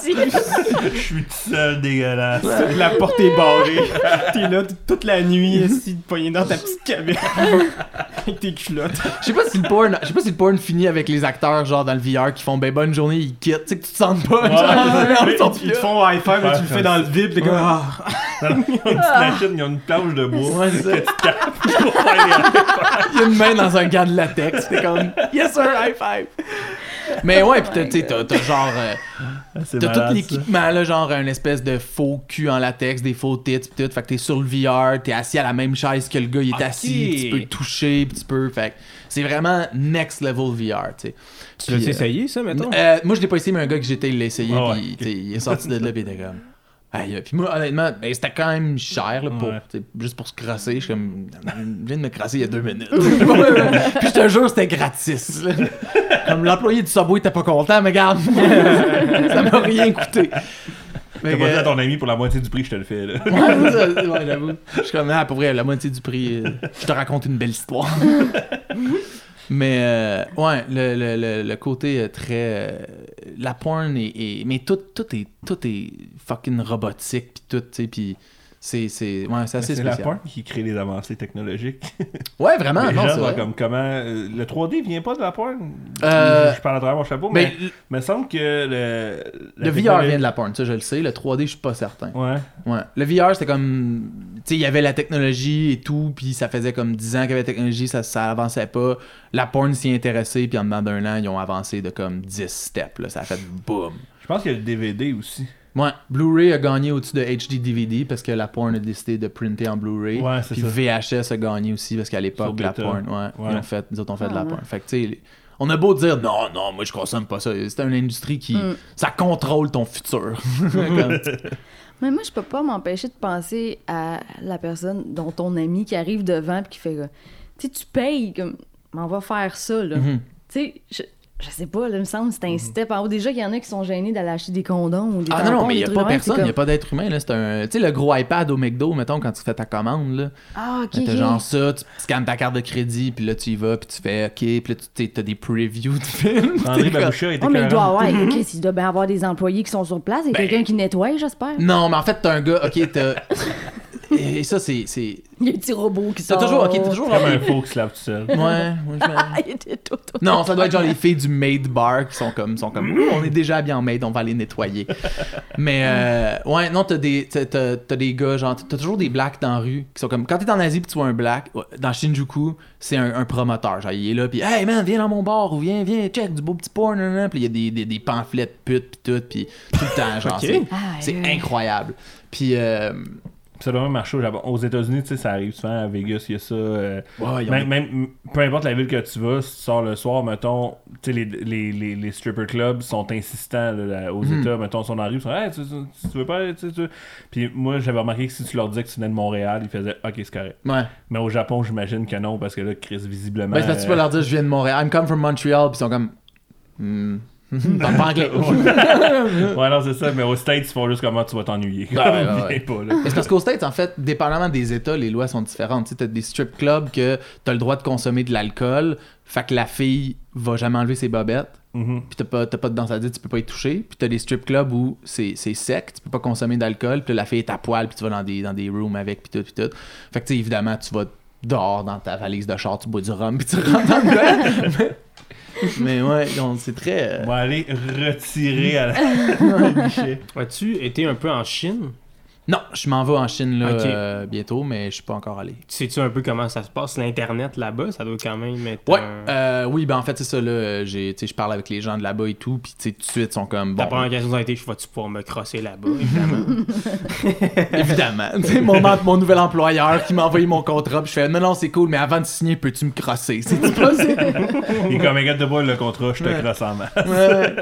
Si. Je suis tout seul, dégueulasse. La porte est barrée. T'es là toute la nuit, assis, poigné dans ta petite caméra. Avec tes culottes. Je sais pas si le porn, je sais pas si le porn finit avec les acteurs genre dans le VR qui font ben bonne journée, ils quittent, tu sais que tu te sens pas. Ouais, genre, mais- ils Ils te font high five, mais tu le fais dans le vide, t'es comme ah. Une petite machine, ils ont une planche de bois. Ouais, c'est ça. que tu tapes pour faire les- Il y a une main dans un gant de latex. T'es comme, yes sir, high five. Mais ouais, pis t'as, tu sais, t'as, t'as genre. euh, C'est t'as malade, tout l'équipement, là, genre un espèce de faux cul en latex, des faux tits, pis tout. Fait que t'es sur le VR, t'es assis à la même chaise que le gars, il est assis, pis tu peux le toucher, pis tu peux. Fait que c'est vraiment next level VR, tu sais. Tu l'as essayé, ça, mettons? euh, moi, je l'ai pas essayé, mais un gars que j'étais, il l'a essayé, Ah puis il est sorti de là, puis il était comme. Aïe, puis moi, honnêtement, ben, c'était quand même cher, là, pour, Ouais. juste pour se crasser. Je suis comme, je viens de me crasser il y a deux minutes. puis je te jure, c'était gratis. là. Comme l'employé du Subway était pas content, mais regarde, ça m'a rien coûté. T'as pas dit à ton ami pour la moitié du prix, je te le fais. Là. Ouais, c'est ça, ouais, j'avoue. Je suis comme, ah, pour vrai, la moitié du prix, euh, je te raconte une belle histoire. mais, euh, ouais, le, le, le, le côté euh, très. euh, la porn est. mais tout, tout, est, tout est fucking robotique, pis tout, tu sais, pis c'est. C'est ouais, c'est assez C'est la porn qui crée les avancées technologiques. Ouais, vraiment, les non, gens vrai. comme comment. euh, le 3D vient pas de la porn? Euh, Je parle à travers mon chapeau, Mais mais il me semble que le. le VR vient de la porn, ça, je le sais. Le 3D, je suis pas certain. Ouais. Ouais. Le VR, c'était comme. Tu sais, il y avait la technologie et tout, puis ça faisait comme 10 ans qu'il y avait la technologie, ça, ça avançait pas. La porn s'y intéressait, puis en dedans d'un an, ils ont avancé de comme 10 steps. Là. Ça a fait boum. Je pense qu'il y a le DVD aussi. Ouais, Blu-ray a gagné au-dessus de HD DVD parce que la porn a décidé de printer en Blu-ray. Ouais, c'est puis ça. VHS a gagné aussi parce qu'à l'époque, la porn, ouais, Ouais. ils ont fait, nous autres, on fait de la Ah, porn. Fait que, tu sais, on a beau dire non, non, moi je consomme pas ça. C'est une industrie qui. Mm. Ça contrôle ton futur. Comme- Mais moi, je peux pas m'empêcher de penser à la personne dont ton ami qui arrive devant puis qui fait tu sais, tu payes comme, mais on va faire ça là. Mhm. Tu sais, je, sais pas, là, il me semble que c'est un step en haut. Déjà qu'il y en a qui sont gênés d'aller acheter des condoms ou des Ah non, non, mais il n'y a pas personne, il n'y a pas d'être humain. là. C'est un. Tu sais, le gros iPad au McDo, mettons, quand tu fais ta commande, là. Ah, ok. T'as ok. genre ça, tu scannes ta carte de crédit, puis là tu y vas, puis tu fais OK, puis là tu t'as des previews de films. André T'es comme- Baboucha était Oh, mais il doit avoir, ok, il doit bien avoir des employés qui sont sur place et Ben- quelqu'un qui nettoie, j'espère. Non, mais en fait, t'as un gars, OK, t'as. Et ça, c'est. c'est- Il y a un petit robot qui T'as sort. toujours. OK, t'as toujours. Comme un faux qui se lave tout seul. Ouais, ouais, je me- il était tout, tout. Non, ça doit être genre les filles du maid bar qui sont comme, sont comme Ouh, on est déjà bien en maid, on va les nettoyer. Mais euh, ouais, non, t'as des, t'as, t'as- t'as des gars, genre, t'as toujours des blacks dans la rue qui sont comme, quand t'es en Asie pis tu vois un black, dans Shinjuku, c'est un, un promoteur, genre, il est là pis hey man, viens dans mon bar ou viens, viens, check du beau petit porn, nan. Puis il y a des, des, des pamphlets de putes pis tout, pis tout le temps, genre, Ok. c'est, Ah, incroyable. Puis, euh, Ça doit même marcher au Japon. Aux États-Unis, tu sais, ça arrive souvent. À Vegas, il y a ça. euh, ouais, même, même- peu importe la ville que tu vas, si tu sors le soir, mettons, tu sais, les, les, les, les stripper clubs sont insistants là, aux Mhm. États. Mettons, si on arrive, ils sont hey, tu, tu- tu veux pas, tu, tu- Puis moi, j'avais remarqué que si tu leur disais que tu venais de Montréal, ils faisaient OK, c'est correct. Ouais. Mais au Japon, j'imagine que non, parce que là, Chris, visiblement. Ben, c'est parce que tu peux leur dire, je viens de Montréal, I'm come from Montreal, pis ils sont comme, parle pas anglais. Ouais, non, c'est ça. Mais aux States, ils font juste comment tu vas t'ennuyer. Ouais, ouais, c'est parce qu'aux States, en fait, dépendamment des États, les lois sont différentes. Tu sais, t'as des strip clubs que t'as le droit de consommer de l'alcool, fait que la fille va jamais enlever ses bobettes, Mhm. puis t'as pas, pas de danse à dire, tu peux pas y toucher. Puis t'as des strip clubs où c'est, sec, tu peux pas consommer d'alcool, puis la fille est à poil, puis tu vas dans des, dans des rooms avec, puis tout, puis tout. Fait que tu sais, évidemment, tu vas dehors dans ta valise de char, tu bois du rhum, puis tu rentres dans le. mais, ouais, donc c'est très... euh, On va aller retirer à la... au guichet. As-tu été un peu en Chine? Non, je m'en vais en Chine là, euh, bientôt, mais je suis pas encore allé. Sais-tu un peu comment ça se passe, l'Internet là-bas? Ça doit quand même être... Ouais, un- euh, oui, ben en fait, c'est ça, là. J'ai, tu sais, je parle avec les gens de là-bas et tout, puis tu sais, tout de suite, ils sont comme. Ta Bon, première question a été, vas-tu pouvoir me crosser là-bas, évidemment? évidemment. Tu mon, mon nouvel employeur qui m'a envoyé mon contrat, puis je fais, non, non, c'est cool, mais avant de signer, peux-tu me crosser? C'est pas Il est comme, regarde de bois le contrat, je te Ouais. crosse en main. Ouais.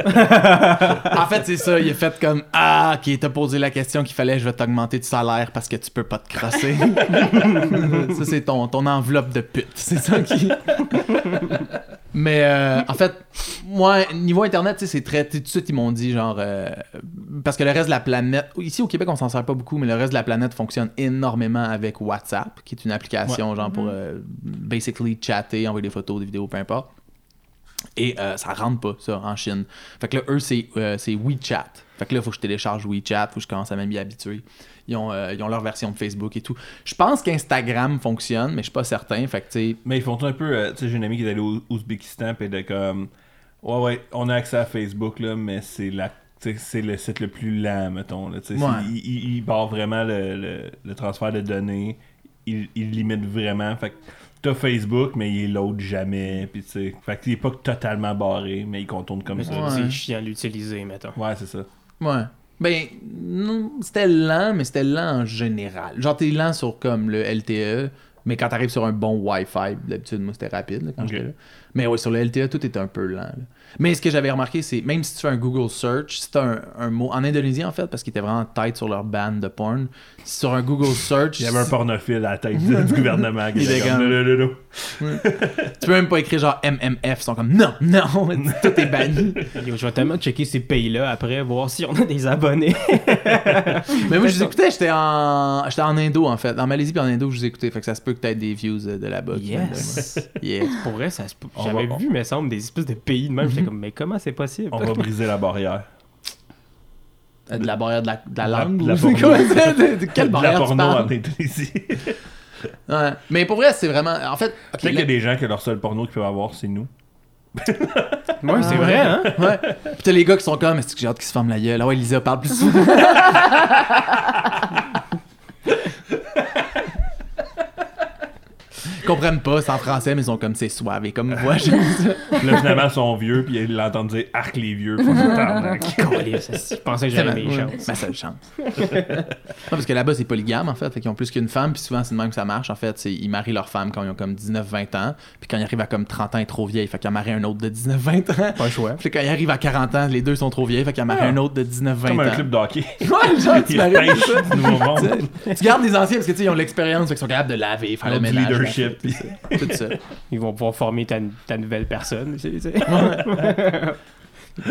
en fait, c'est ça. Il a fait comme Ah, ok, t'as posé la question qu'il fallait, je vais t'augmenter de salaire parce que tu peux pas te crosser. ça, c'est ton, ton enveloppe de pute. C'est ça qui. Mais euh, en fait, moi, niveau internet, c'est très. Tout de suite, ils m'ont dit genre. euh, parce que le reste de la planète. Ici au Québec, on s'en sert pas beaucoup, mais le reste de la planète fonctionne énormément avec WhatsApp, qui est une application genre pour euh, basically chatter, envoyer des photos, des vidéos, peu importe. Et ça rentre pas, ça, en Chine. Fait que là, eux, c'est c'est WeChat. Fait que là, faut que je télécharge WeChat, faut que je commence à m'y habituer. ils ont, euh, ils ont leur version de Facebook et tout. Je pense qu'Instagram fonctionne, mais je suis pas certain. Fait que, tu sais, Mais ils font un peu. euh, tu sais, j'ai une amie qui est allée au Ouzbékistan, puis elle était comme. Ouais, ouais, on a accès à Facebook, là, mais c'est la. C'est le site le plus lent, mettons. Là, Ouais. il, il, il barre vraiment le, le, le transfert de données. Il, il limite vraiment. Fait que t'as Facebook, mais il load jamais. Puis. Fait qu'il est pas totalement barré, mais il contourne comme Mais ça. C'est chiant à l'utiliser, mettons. Ouais, c'est ça. Ouais. Ben, non, c'était lent, mais c'était lent en général. Genre, t'es lent sur comme le LTE, mais quand t'arrives sur un bon Wi-Fi, d'habitude, moi, c'était rapide là, quand j'étais là. Mais ouais, sur le LTE, tout est un peu lent. là. Mais ce que j'avais remarqué, c'est même si tu fais un Google Search, si t'as un, un mot. En Indonésie, en fait, parce qu'ils étaient vraiment tête sur leur ban de porn, sur un Google Search. Il y avait un pornophile à la tête du, gouvernement qui Il était comme. Tu peux même pas écrire genre MMF, ils sont comme non, non, tout est banni. Yo, je vais tellement checker ces pays-là après, voir si on a des abonnés. Mais moi, je vous écoutais, j'étais en, j'étais en Indo, en fait. En Malaisie puis en Indo, je vous écoutais. Fait que ça se peut que t'aies des views euh, de là-bas. Yes. Yeah. Pour vrai, ça se peut. On J'avais va- vu, mais semble, des espèces de pays de même. J'étais comme, mais comment c'est possible? On va briser la barrière. Euh, De la barrière de la, de la La- langue? de la ou- porno. De, de quelle De la barrière tu porno en? Indonésie. Ouais. Mais pour vrai, c'est vraiment... En fait... Peut-être qu'il y a des gens que leur seul porno qu'ils peuvent avoir, c'est nous. Ouais, c'est vrai, hein? Ouais. Puis t'as les gars qui sont comme, est-ce que j'ai hâte qu'ils se ferment la gueule? Ah ouais, Lisa parle plus souvent. Ils comprennent pas, c'est en français, mais ils sont comme, c'est suave. Et comme moi, j'aime ça. Là, finalement, ils sont vieux, puis ils l'entendent dire Arc les vieux. Je pensais que j'avais mes chances. Ma seule chance. Ouais, parce que là-bas, c'est polygame, en fait. Fait qu'ils ont plus qu'une femme, puis souvent, c'est de même que ça marche. En fait, ils marient leur femme quand ils ont comme 19-20 ans, puis quand ils arrivent à comme 30 ans, ils sont trop vieilles. Fait qu'ils en marient un autre de 19-20 ans. Pas le choix. Puis quand ils arrivent à 40 ans, les deux sont trop vieilles, fait qu'ils en marient Ah. un autre de 19-20 Comme ans. un club de hockey. Ouais, genre, tu Ils maries pêchent du nouveau monde. tu gardes les anciens parce que tu sais, ils ont l'expérience, fait qu'ils sont capables de laver, faire le ménage. leadership. Ils vont pouvoir former ta, ta nouvelle personne.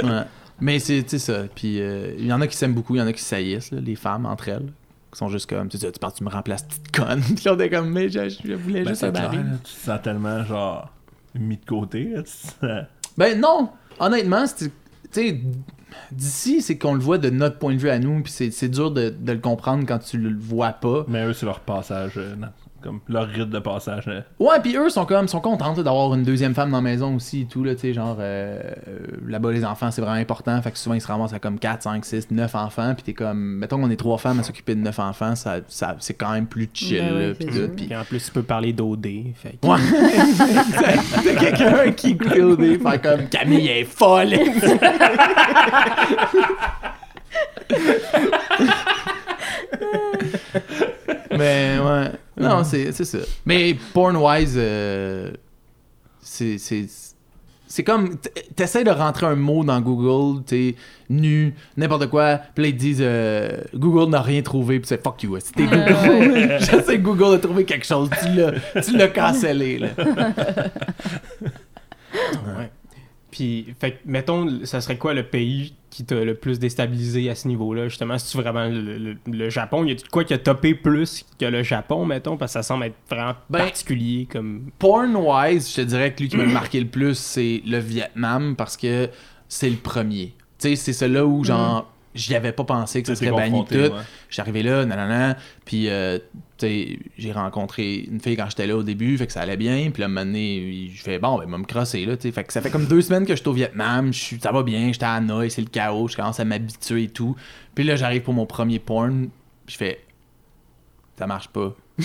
Ouais. Mais c'est ça. Puis euh, il y en a qui s'aiment beaucoup, il y en a qui saillissent, là, les femmes entre elles. Qui sont juste comme, tu sais, tu me remplaces, petite conne. Puis là, on est comme, mais je, je voulais Ben, juste un clair, mari. là, tu te sens tellement, genre, mis de côté. là, sens- Ben non, honnêtement, c'est- tu sais, d'ici, c'est qu'on le voit de notre point de vue à nous, puis c'est c'est dur de, de le comprendre quand tu le vois pas. Mais eux, c'est leur passage, euh, non, comme leur rite de passage. euh. Ouais, puis eux sont comme sont contents là, d'avoir une deuxième femme dans la maison aussi et tout là, tu sais genre euh, euh, là-bas les enfants c'est vraiment important, fait que souvent ils se ramassent à comme 4, 5, 6, 9 enfants, puis t'es comme mettons qu'on est trois femmes à s'occuper de 9 enfants, ça, ça c'est quand même plus chill Ben oui, là, en plus, tu peux parler d'OD. Fait que- Ouais. T'as quelqu'un qui dé, faire comme Camille est folle. Mais ouais. Non, c'est c'est ça. Mais porn-wise, euh, c'est. c'est- C'est comme, t- t'essaies de rentrer un mot dans Google, t'es nu, n'importe quoi, puis là ils disent euh, Google n'a rien trouvé, puis c'est fuck you, c'était Google. Je sais que Google a trouvé quelque chose, tu l'as, tu l'as cancellé là. Ouais. Puis, fait mettons, ça serait quoi le pays qui t'a le plus déstabilisé à ce niveau-là, justement? Si tu vraiment le, le- le Japon, y a quoi qui a topé plus que le Japon, mettons? Parce que ça semble être vraiment Ben, particulier comme. Porn-wise, je te dirais que lui qui m'a marqué le plus, c'est le Vietnam parce que c'est le premier. Tu sais, c'est celui-là où, genre, j'y avais pas pensé que ça serait banni tout. ouais. Arrivé là, nanana, puis euh, tu sais, j'ai rencontré une fille quand j'étais là au début, fait que ça allait bien, puis là, un moment donné, je fais bon, ben, va me crosser, là, tu sais, fait que ça fait comme deux semaines que je suis au Vietnam, je suis- ça va bien, j'étais à Hanoï, c'est le chaos, je commence à m'habituer et tout, puis là, j'arrive pour mon premier porn, je fais, ça marche pas.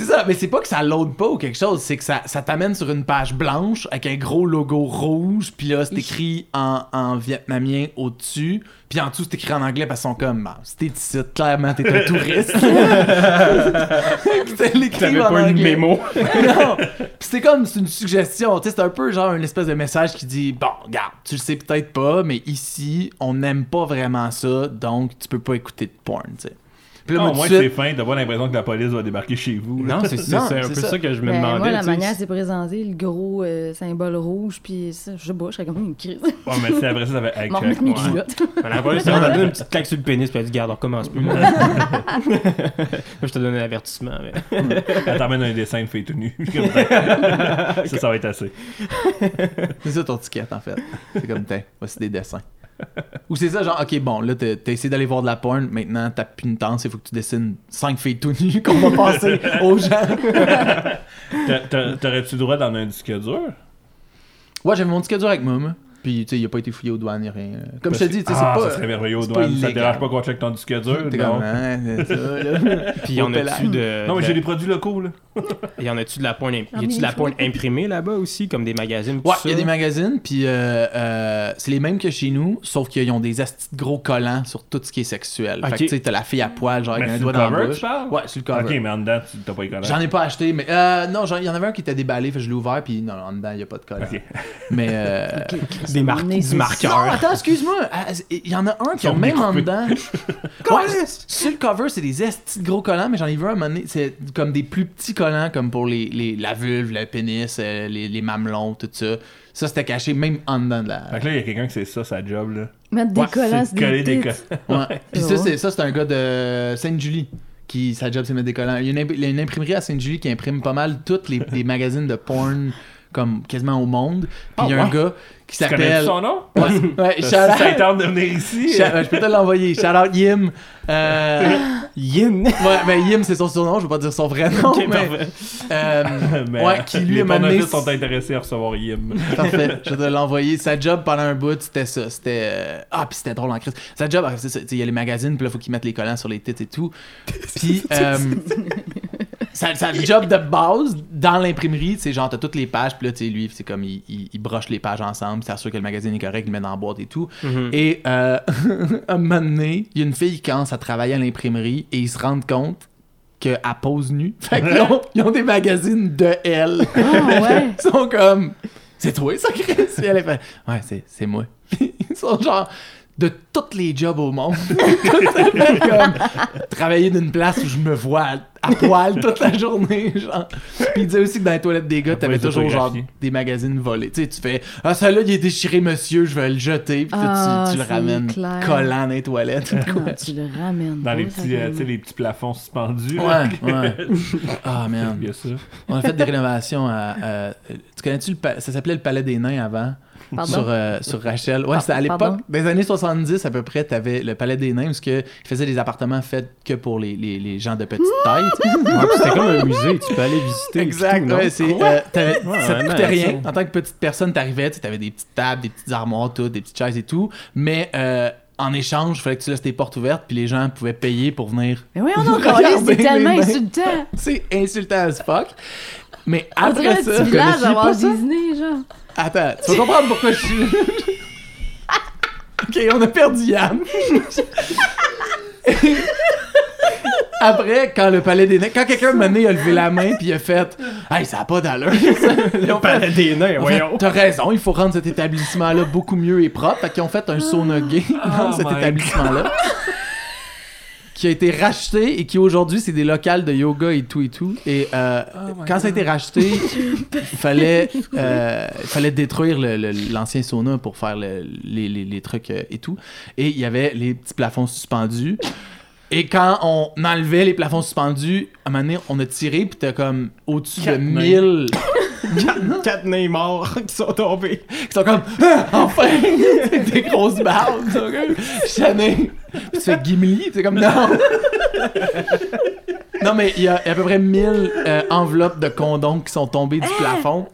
C'est ça, mais c'est pas que ça load pas ou quelque chose, c'est que ça, ça t'amène sur une page blanche avec un gros logo rouge, puis là c'est écrit en, en vietnamien au-dessus, puis en dessous c'est écrit en anglais parce qu'ils sont comme, bah, si t'es ici, clairement t'es un touriste. C'était l'écrit en pas une mémo. non. Puis c'était comme c'est une suggestion, tu sais, c'est un peu genre une espèce de message qui dit bon, regarde, tu le sais peut-être pas, mais ici on n'aime pas vraiment ça, donc tu peux pas écouter de porn, tu sais. Puis là, moi, au moins, c'est fin, t'as pas l'impression que la police va débarquer chez vous. là. Non, c'est un peu ça. ça. que je me Ben, demandais. moi, la manière c'est présenté, le gros euh, symbole rouge, puis ça, je sais pas, je serais comme une crise. Ouais, mais c'est après ça, ça fait remettre mes culottes. On a pas ça, on a donné une petite claque sur le pénis, puis elle dit Garde, on recommence plus. Là, je te donne un avertissement. Mais... Elle t'emmène un dessin de fille tout nu. Comme ça. ça, ça va être assez. C'est ça ton ticket en fait. C'est comme, tiens, voici des dessins. Ou c'est ça, genre, ok, bon, là, t'as essayé d'aller voir de la porn, maintenant, t'as plus une tente, il faut que tu dessines 5 filles tout nues qu'on va passer aux gens. T'a- t'a- T'aurais-tu le droit d'en un disque dur? Ouais, j'avais mon disque dur avec moi, moi. Puis, tu sais, il a pas été fouillé aux douanes, ni rien. Comme je te dis, tu sais, ah, c'est pas. ça serait merveilleux aux douanes. Ça te dérange pas qu'on check ton disque dur? T'es Non? comme, hein, ça, là. Puis a-tu de. Non, mais j'ai des produits locaux, là. Y en a-tu de la y a-tu de la porn imprimée là-bas aussi, comme des magazines? Ouais, ça? il y a des magazines, puis euh, euh, c'est les mêmes que chez nous, sauf qu'ils ont des astis gros collants sur tout ce qui est sexuel. Fait que tu sais, t'as la fille à poil, genre avec un doigt le dans cover, bouche. Ouais, sur le cover. Ok, mais en dedans, tu t'as pas les collants. J'en ai pas acheté, mais euh, non, j'en- il y en avait un qui était déballé, fait que je l'ai ouvert, puis non, en dedans, il y a pas de collant. Ok. Mais euh, Des mar- Mais du c'est- marqueur. non, attends, excuse-moi, ah, il y en a un qui a même en dedans. Ouais, sur le cover, c'est des estis de gros collants, mais j'en ai vu un moment donné, c'est comme des plus petits collants, comme pour les, les- la vulve, le pénis, euh, les, les mamelons, tout ça. Ça, c'était caché même en dedans de la. Fait que là, il y a quelqu'un qui c'est ça, sa job, là. Mettre des Ouais, collants, C'est coller des collants. Ouais. Puis Ouais. ça, c'est ça, c'est un gars de Sainte-Julie qui sa job c'est mettre des collants. Il y a une, imprimerie à Sainte-Julie qui imprime pas mal tous les, les magazines de porn comme quasiment au monde. Puis il y a Ah, un ouais? gars qui Tu connais s'appelle son nom? Ouais, ouais, Si shout ça out- tente de venir ici. ouais, je peux te l'envoyer. Shout out Yim. Euh, Yin! ouais, ben Yim c'est son surnom, je vais pas dire son vrai nom. Mais, euh, Mais ouais, qui lui les a mené. pornophiles sont intéressés à recevoir Yim. Parfait, je vais te l'envoyer. Sa job pendant un bout, c'était ça. C'était. euh, Ah, puis c'était drôle en crise. Sa job, c'est ça. tu sais, Il y a les magazines, puis là, faut qu'ils mettent les collants sur les têtes et tout. Puis. Sa, sa job de base dans l'imprimerie, c'est genre, t'as toutes les pages, puis là, tu sais, lui, c'est comme, il, il, il broche les pages ensemble, c'est sûr que le magazine est correct, il le met dans la boîte et tout. Mhm. Et euh, un moment donné, il y a une fille qui commence à travailler à l'imprimerie et ils se rendent compte qu'elle pose nue. Fait qu'ils ont, ils ont des magazines de elle. Ah ouais. Ils sont comme C'est toi ça, Chris? Puis elle est fait Ouais, c'est, c'est moi. Ils sont genre de tous les jobs au monde. comme travailler d'une place où je me vois à, poil toute la journée. Genre. Puis il disait aussi que dans les toilettes des gars, Après, t'avais toujours genre des magazines volés. Tu sais, tu fais Ah, celui-là, il est déchiré, monsieur, je vais le jeter. Puis là, Ah, tu, tu le c'est ramènes clair. collant dans les toilettes. Tu le ramènes? Dans les ça, petits, euh, vraiment? tu sais, les petits plafonds suspendus. là. Ouais, ouais. Ah, ça. On a fait des rénovations à. à- tu connais-tu le. pa- Ça s'appelait le Palais des Nains avant? Sur, euh, sur Rachel. Ouais, Ah, c'était à l'époque, des années 70 à peu près, t'avais le Palais des Nains, parce que ils faisaient des appartements faits que pour les, les, les gens de petite taille. tu. Ouais, c'était comme un musée, tu peux aller visiter. exact, ouais, c'est. euh, Ouais, ça ouais, coûtait rien. En tant que petite personne, t'arrivais, tu sais, t'avais des petites tables, des petites armoires, tout, des petites chaises et tout. Mais euh, en échange, il fallait que tu laisses tes portes ouvertes, puis les gens pouvaient payer pour venir. Mais oui, on a Regardez c'est tellement insultant. C'est insultant as fuck. Mais On dirait après un ça. petit village à pas Walt ça? Disney, genre. Attends, tu vas comprendre pourquoi je suis. ok, on a perdu Yann. Après, quand le palais des nains, quand quelqu'un m'a donné, il a levé la main puis il a fait Hey, ça a pas d'allure. Fait, Palais des nains, voyons. T'as raison, il faut rendre cet établissement-là beaucoup mieux et propre. Fait qu'ils ont fait un sauna gay dans Oh cet établissement-là. Qui a été racheté et qui aujourd'hui c'est des locales de yoga et tout et tout. Et euh, quand ça a été racheté, il fallait, euh, fallait détruire l'ancien sauna pour faire le- les, les- les trucs euh, et tout. Et il y avait les petits plafonds suspendus. Et quand on enlevait les plafonds suspendus, à un moment donné, on a tiré, puis t'as comme au-dessus de Quatre nains. 1000 Quatre nains morts qui sont tombés. qui sont comme Ah, enfin! Des grosses barbes ils sont comme Chané puis tu fais Gimli c'est comme non non mais il y a à peu près 1000 euh, enveloppes de condoms qui sont tombées du plafond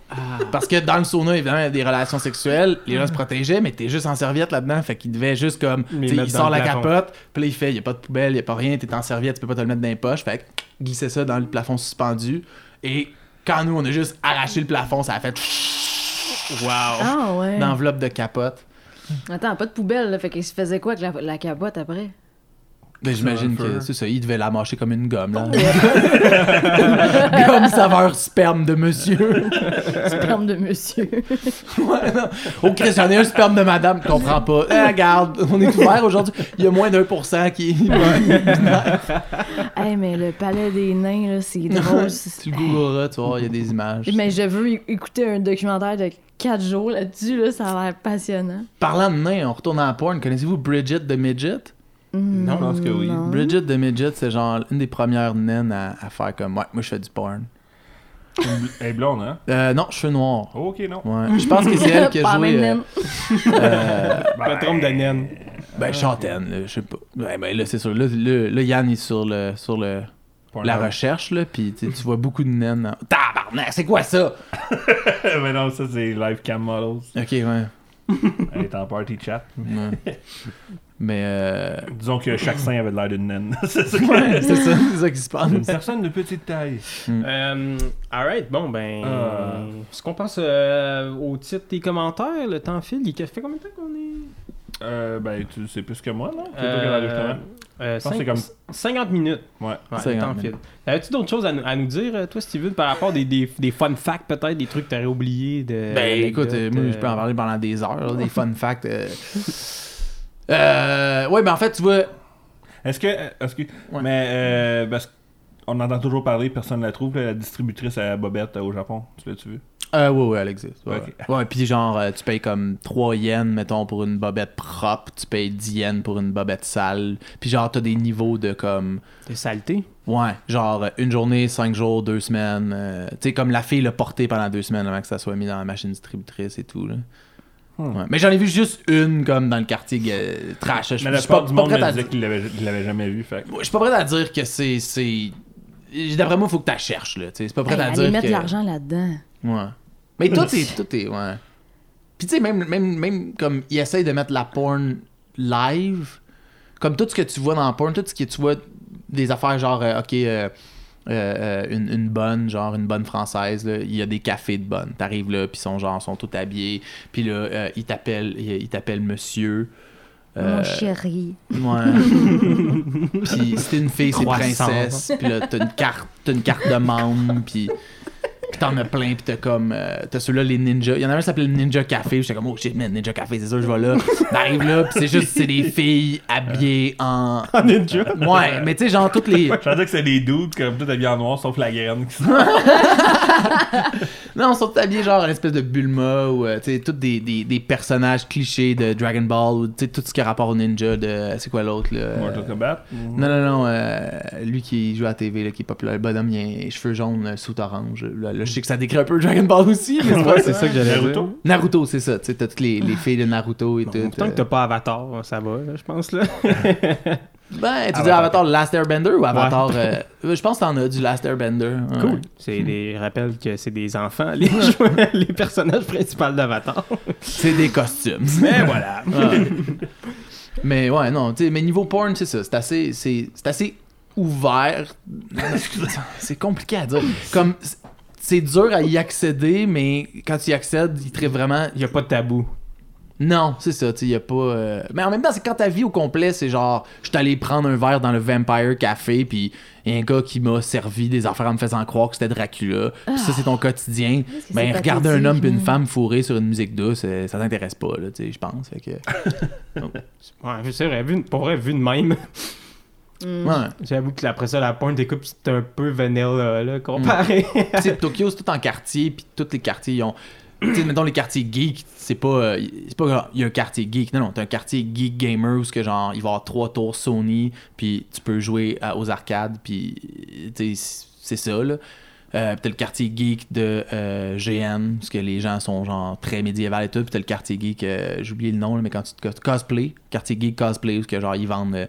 parce que dans le sauna évidemment il y a des relations sexuelles les gens se protégeaient mais t'es juste en serviette là-dedans fait qu'il devait juste comme mettre il dans sort le la plafond. capote puis là il fait il y a pas de poubelle il y a pas rien t'es en serviette tu peux pas te le mettre dans les poches fait que glisser ça dans le plafond suspendu et quand nous on a juste arraché le plafond ça a fait Wow. Ah ouais. d'enveloppe de capote Attends, pas de poubelle, là. Fait qu'il se faisait quoi avec la, la capote après? Ben, j'imagine que c'est ça, il devait la mâcher comme une gomme, là. gomme saveur sperme de monsieur. Sperme de monsieur. ouais, non. Oh, Chris, j'en ai un sperme de madame, je comprends pas. Eh, regarde, on est ouvert aujourd'hui. Il y a moins d'un pour cent qui. hey, mais le palais des nains, là, c'est drôle. tu le googleras, tu vois, il y a des images. Mais je veux écouter un documentaire de 4 jours là-dessus, là, ça a l'air passionnant. Parlant de nains, on retourne à la porn. Connaissez-vous Bridget the Midget? Non, je pense que oui. non. Bridget the Midget, c'est genre une des premières naines à, à faire comme. Ouais, moi je fais du porn. Elle est blonde, hein? Euh, non, cheveux noirs. Ok, non. Ouais. Je pense que c'est elle qui a Pas joué. même euh, euh, La trompe de naine. ben, Chantenne, là, je sais pas. Ouais, ben, là, c'est sûr. Là, là, là, Yann est sur le. Sur le la recherche, là, pis tu sais, tu vois beaucoup de naines. en- Tabarnak, c'est quoi ça? Mais non, ça, c'est live cam models. Ok, ouais. Elle est en party chat. ouais. Mais, euh... Disons que chaque sein avait l'air d'une naine. c'est ça. ouais, c'est ça, ça qui se passe. Une personne de petite taille. Euh, alright, bon, ben. Ah. Est-ce qu'on passe euh, au titre des commentaires Le temps file? Il fait combien de temps qu'on est? Euh, ben, tu sais plus que moi, non? Euh, euh, pense que cinq- c'est comme- 50 minutes. Ouais. Ouais, le 50 temps file. minutes. Avais-tu d'autres choses à, nous- à nous dire, euh, toi, Steven, par rapport à des, des, des fun facts, peut-être, des trucs que t'aurais oubliés de. Ben écoute, euh, moi je peux en parler pendant des heures, là, des fun facts. euh. Euh, ouais, ben en fait, tu vois. Est-ce que. Est-ce que Mais, euh, parce qu'on entend toujours parler, personne ne la trouve, là, la distributrice à Bobette euh, au Japon. Tu l'as-tu vu? Euh, ouais, ouais, elle existe. Ouais, Ok. ouais puis genre, euh, tu payes comme 3 yens, mettons, pour une bobette propre, tu payes 10 yens pour une bobette sale. Puis genre, t'as des niveaux de comme. De saleté. Ouais, genre euh, une journée, 5 jours, 2 semaines. euh, tu sais, comme la fille l'a porté pendant 2 semaines avant que ça soit mis dans la machine distributrice et tout, là. Hmm. Ouais. Mais j'en ai vu juste une comme dans le quartier euh, trash. Je je Mais la suis pas, du pas monde prêt me à disait dire. qu'il l'avait l'avait jamais vu. Fait. Je suis pas prêt à dire que c'est. c'est... D'après moi, il faut que tu la cherches, là. C'est pas prêt Hey, à allez dire. mettre que... de l'argent là-dedans. Ouais. Mais tout est. Tout est. Ouais. Puis tu sais, même, même, même comme ils essayent de mettre la porn live, comme tout ce que tu vois dans la porn, tout ce que tu vois des affaires genre, euh, ok, euh, euh, euh, une, une bonne, genre une bonne française, là, il y a des cafés de bonne. T'arrives là, puis ils sont genre, sont tout habillés, puis là, euh, ils t'appellent ils ils t'appellent monsieur. Euh, Mon chéri. Ouais. puis si t'es une fille, c'est Croissant. princesse. Puis là, t'as une carte, t'as une carte de membre. Puis puis t'en as plein. Puis t'as comme, euh, t'as ceux-là les ninjas. Il y en a un qui s'appelle Ninja Café. J'étais comme, oh shit, man, Ninja Café, c'est sûr, je vais là. J'arrive là, puis c'est juste, c'est des filles habillées en. En ninja. Ouais, mais tu sais, genre toutes les. Je pensais que c'est des dudes comme tout habillés en noir sauf la graine. qui sont- Non, ils sont habillés genre une espèce de Bulma ou, euh, tu sais, tous des, des, des personnages clichés de Dragon Ball ou, tu sais, tout ce qui a rapport au ninja de. C'est quoi l'autre, là? Mortal Kombat? Non, non, non, euh, lui qui joue à la TV, là, qui est populaire, le bonhomme, il a les cheveux jaunes, euh, sous orange. Là, là, je sais que ça décrit un peu Dragon Ball aussi, mais c'est ça que j'allais Naruto? dire. Naruto, c'est ça, tu sais, t'as toutes les, les filles de Naruto et Bon, tout. tant euh. que t'as pas Avatar, ça va, là, je pense, là. Ben, tu dis Avatar. Last Airbender ou Avatar. euh, je pense que t'en as du Last Airbender. ouais. Cool. C'est des... Je rappelle que c'est des enfants, les, les personnages principaux d'Avatar. C'est des costumes. Mais voilà. Ouais. mais ouais, non, tu sais, mais niveau porn, c'est ça, c'est assez, c'est, c'est assez ouvert. c'est compliqué à dire. Comme, c'est- dur à y accéder, mais quand tu y accèdes, il te vraiment. Il y a pas de tabou. Non, c'est ça, tu sais, y a pas. euh, Mais en même temps, c'est quand ta vie au complet, c'est genre, je suis allé prendre un verre dans le Vampire Café, puis y a un gars qui m'a servi des affaires en me faisant croire que c'était Dracula. Puis ça, c'est ton quotidien. que c'est Ben, regarder un homme puis une hein? femme fourrée sur une musique douce, euh, ça t'intéresse pas, là, tu sais, je pense. Fait que. Ouais, c'est vrai, vu, pour vrai, vu de même. Mm. Ouais. J'avoue que après ça, la pointe des coupes, c'est un peu vanilla, là, comparé. tu sais, Tokyo, c'est tout en quartier, puis tous les quartiers, ils ont. Tu sais, mettons les quartiers geeks, c'est pas. euh, c'est pas genre, il y a un quartier geek. Non, non, t'as un quartier geek gamer où que genre, il va y avoir trois tours Sony, puis tu peux jouer à- aux arcades, puis. Tu sais, c'est ça, là. Euh, puis t'as le quartier geek de euh, GN, parce que les gens sont genre très médiéval et tout. Puis t'as le quartier geek, euh, j'ai oublié le nom, là, mais quand tu te cos- cosplay, quartier geek cosplay, où ce que genre ils vendent euh,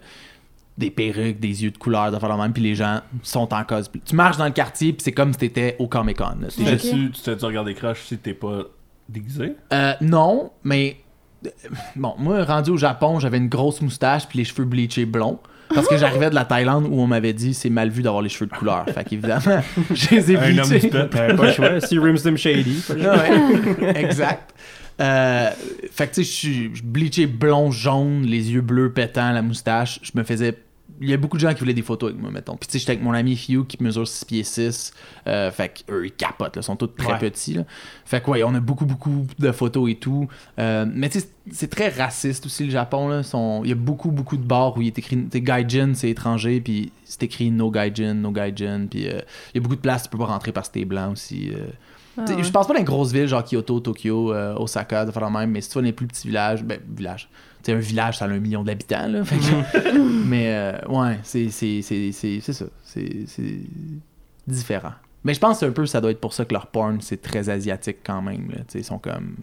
des perruques, des yeux de couleur, de faire la même, puis les gens sont en cosplay. Tu marches dans le quartier, puis c'est comme si t'étais au Comic Con. Tu juste- t'es-tu tu t'es-tu regardé crush si t'es pas déguisé? Euh, non, mais euh, bon, moi rendu au Japon, j'avais une grosse moustache puis les cheveux bleachés blonds. Parce que j'arrivais de la Thaïlande où on m'avait dit c'est mal vu d'avoir les cheveux de couleur. Fait qu'évidemment, je les ai Un homme bleachés. du pas le choix. Si Rimsdim Shady. Ouais, exact. Euh, fait que tu sais, je suis bleaché blond, jaune, les yeux bleus pétants, la moustache. Je me faisais. Il y a beaucoup de gens qui voulaient des photos avec moi, mettons. Puis tu sais, j'étais avec mon ami Hugh qui mesure 6 pieds 6. Euh, fait qu'eux, ils capotent, là, ils sont tous très Ouais. petits. Là. Fait que ouais, on a beaucoup, beaucoup de photos et tout. Euh, mais tu sais, c'est très raciste aussi le Japon. Là. Sont- Il y a beaucoup, beaucoup de bars où il est écrit. Gaijin, c'est étranger, puis c'est écrit no Gaijin, no Gaijin. Puis euh, il y a beaucoup de places, tu peux pas rentrer parce que t'es blanc aussi. euh. Ah ouais. Je pense pas dans les grosses villes, genre Kyoto, Tokyo, euh, Osaka, de faire la même, mais si tu vas dans les plus petits villages, ben, village. Sais, un village, ça a un million d'habitants, là. fait que- mais, euh, ouais, c'est c'est- c'est- c'est- c'est ça. C'est c'est différent. Mais je pense que c'est un peu, ça doit être pour ça que leur porn, c'est très asiatique quand même. Là. Tu sais, Ils sont comme.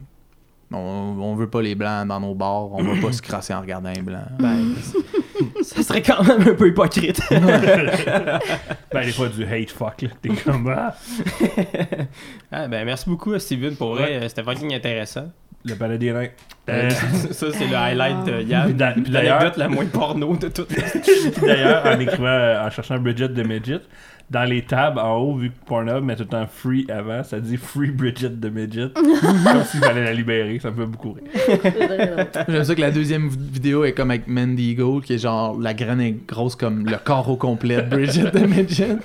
On, on veut pas les blancs dans nos bars, on va pas se crasser en regardant un blanc. Ben, ça serait quand même un peu hypocrite. Ben, des fois, du hate fuck, là. T'es comme, ah. ah, ben, merci beaucoup, Steven, pour vrai. euh, C'était fucking intéressant. Le paladin nain. Euh, ça, c'est le highlight de Yann. Puis d'a- puis d'ailleurs- L'anecdote la moins porno de toutes. Puis d'ailleurs, en écrivant, euh, en cherchant Bridget de Midget, dans les tabs en haut, vu que Pornhub met tout le temps free avant, ça dit free Bridget de Midget. comme s'il fallait la libérer. Ça me fait beaucoup rire. J'aime ça que la deuxième vidéo est comme avec Mandy Gold, qui est genre la graine est grosse comme le corps au complet de Bridget de Midget.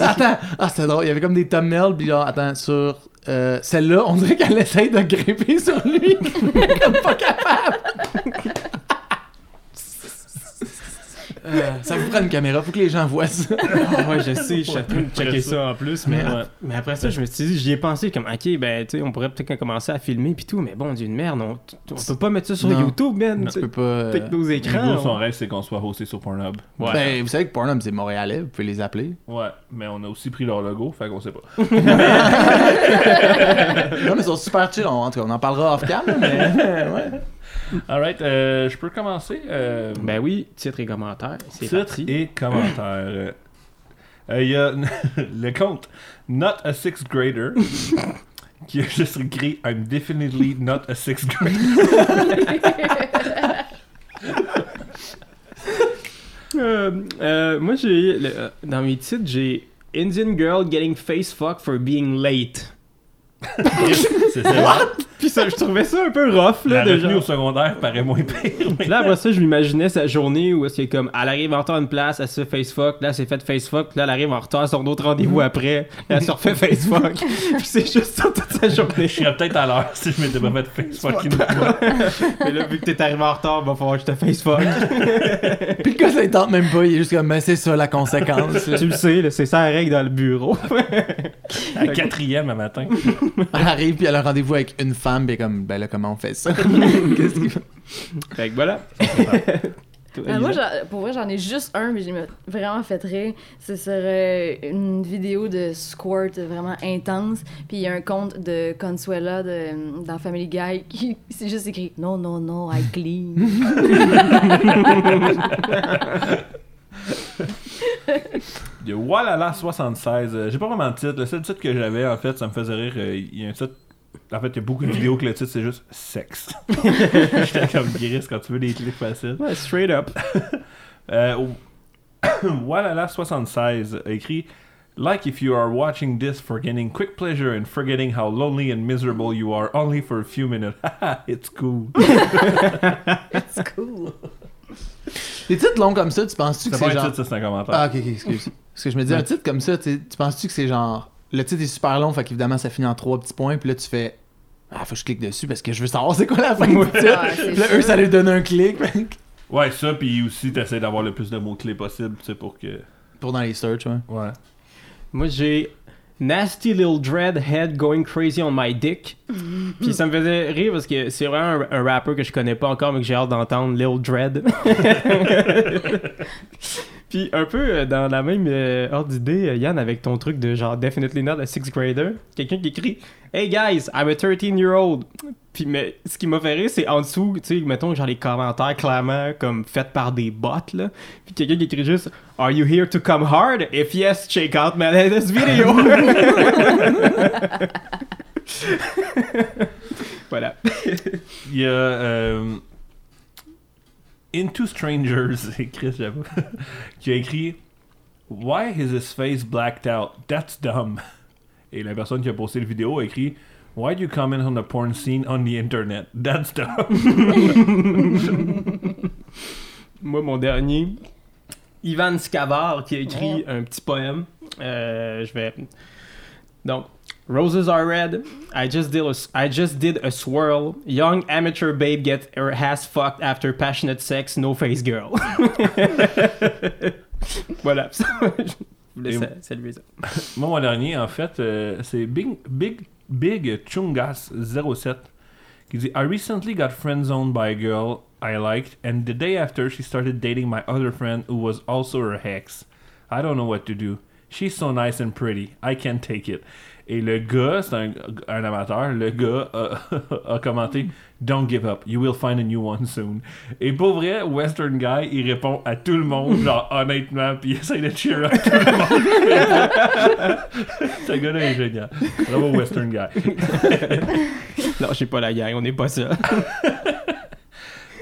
attends, ah c'est drôle, il y avait comme des thumbnails, puis genre, attends, sur euh, celle-là, on dirait qu'elle essaye de grimper sur lui, comme pas capable. Euh, ça vous prend une caméra, faut que les gens voient ça. Ah ouais, je sais, je suis en train de checker ça en plus, mais, Ouais. mais après ça, je me suis dit, j'y ai pensé comme, ok, ben, tu sais, on pourrait peut-être commencer à filmer puis tout, mais bon, Dieu de merde, on, on peut pas mettre ça sur Non. YouTube, man. Tu tu peux pas. euh, Avec nos Hugo, écrans. son on- rêve, c'est qu'on soit hosté sur Pornhub. Ouais. Ben, vous savez que Pornhub, c'est montréalais, vous pouvez les appeler. Ouais, mais on a aussi pris leur logo, fait qu'on sait pas. non, mais ils sont super chill, on, en tout cas, on en parlera off-cam, mais ouais. Alright, euh, je peux commencer. Euh, Ben oui, titre et commentaire, c'est titre parti. et commentaire. Euh, Il y a le compte Not a Sixth Grader qui a juste écrit I'm definitely not a sixth grader. Euh, euh, moi, j'ai, euh, dans mes titres, j'ai Indian girl getting face fuck for being late. c'est ça. Puis ça, je trouvais ça un peu rough, La là, de retenue genre- au secondaire paraît moins pire. mais- là, après ça, je m'imaginais sa journée où est-ce que comme elle arrive en retard à une place, elle se fait face fuck, là, s'est fait face fuck, puis là, elle arrive en retard à son autre rendez-vous après, elle se refait face fuck. puis c'est juste ça toute sa journée. Je serais peut-être à l'heure si je m'étais pas fait face fois. Mais là, vu que t'es arrivé en retard, va falloir que je te face fuck. Puis le gars, ça tente même pas, il est juste comme, ben c'est ça la conséquence. là. tu le sais, là, c'est ça la règle dans le bureau. À quatrième à matin. Elle arrive, puis elle a un rendez-vous avec une femme, puis elle est comme, ben là, comment on fait ça? Qu'est-ce qu'il fait? fait que voilà. Euh, moi, j'en- pour vrai, j'en ai juste un, mais j'ai vraiment fait rire. Ce serait une vidéo de squirt vraiment intense. Puis il y a un compte de Consuela de, dans Family Guy qui c'est juste écrit Non, non, non, I clean. Il y a Walala 76. Euh, J'ai pas vraiment de titre. Le seul titre que j'avais, en fait, ça me faisait rire. euh, Il y a un titre. En fait, il y a beaucoup de vidéos que le titre c'est juste sexe. J'étais comme Gris quand tu veux des clics faciles. Ouais, straight up. Euh, Walala 76 a écrit Like if you are watching this for getting quick pleasure and forgetting how lonely and miserable you are only for a few minutes. Haha, it's cool. C'est cool. Des titres longs comme ça, tu penses-tu que C'est pas c'est un genre. titre, ça, c'est un commentaire. Ah, ok, ok, excuse. Parce que je me dis, un titre comme ça, tu penses-tu que c'est genre. Le titre est super long, fait qu'évidemment, ça finit en trois petits points, puis là, tu fais. Ah, faut que je clique dessus parce que je veux savoir c'est quoi la fin du titre. Ouais, c'est Puis là, sûr. eux, ça leur donne un clic Ouais, ça, puis aussi, t'essaies d'avoir le plus de mots-clés possible, tu sais, pour que. pour dans les search, ouais. Ouais. Moi, j'ai Nasty Little Dread Head Going Crazy on My Dick. Puis ça me faisait rire parce que c'est vraiment un, un rapper que je connais pas encore, mais que j'ai hâte d'entendre, Lil Dread. Puis un peu euh, dans la même euh, ordre d'idée, euh, Yann, avec ton truc de genre Definitely Not a Sixth Grader, quelqu'un qui écrit Hey guys, I'm a 13-year-old. Puis mais ce qui m'a fait rire, c'est en dessous, tu sais, mettons genre les commentaires clairement comme faits par des bots, là. Puis quelqu'un qui écrit juste Are you here to come hard? If yes, check out my latest video. voilà. Il y a euh, Into Strangers, Chris, j'avoue, qui a écrit Why is his face blacked out? That's dumb. Et la personne qui a posté la vidéo a écrit Why do you comment on the porn scene on the internet? That's dumb. Moi, mon dernier, Ivan Scavar, qui a écrit un petit poème. Euh, je vais. Donc, Roses are red. I just did a, I just did a swirl. Young amateur babe get her ass fucked after passionate sex. No face girl. voilà. je voulais saluer ça. Moi, mon dernier, en fait, euh, c'est Big, Big, Big Chungas 07 qui dit I recently got friend-zoned by a girl I liked, and the day after she started dating my other friend who was also her ex. I don't know what to do. She's so nice and pretty. I can't take it. Et le gars, c'est un, un amateur, le gars a, a commenté Don't give up, you will find a new one soon. Et pour vrai, Western Guy, il répond à tout le monde, genre honnêtement, puis il essaie de cheer up tout le monde. Ce gars-là est génial. Bravo, Western Guy. Non, je sais pas la gang, on n'est pas ça.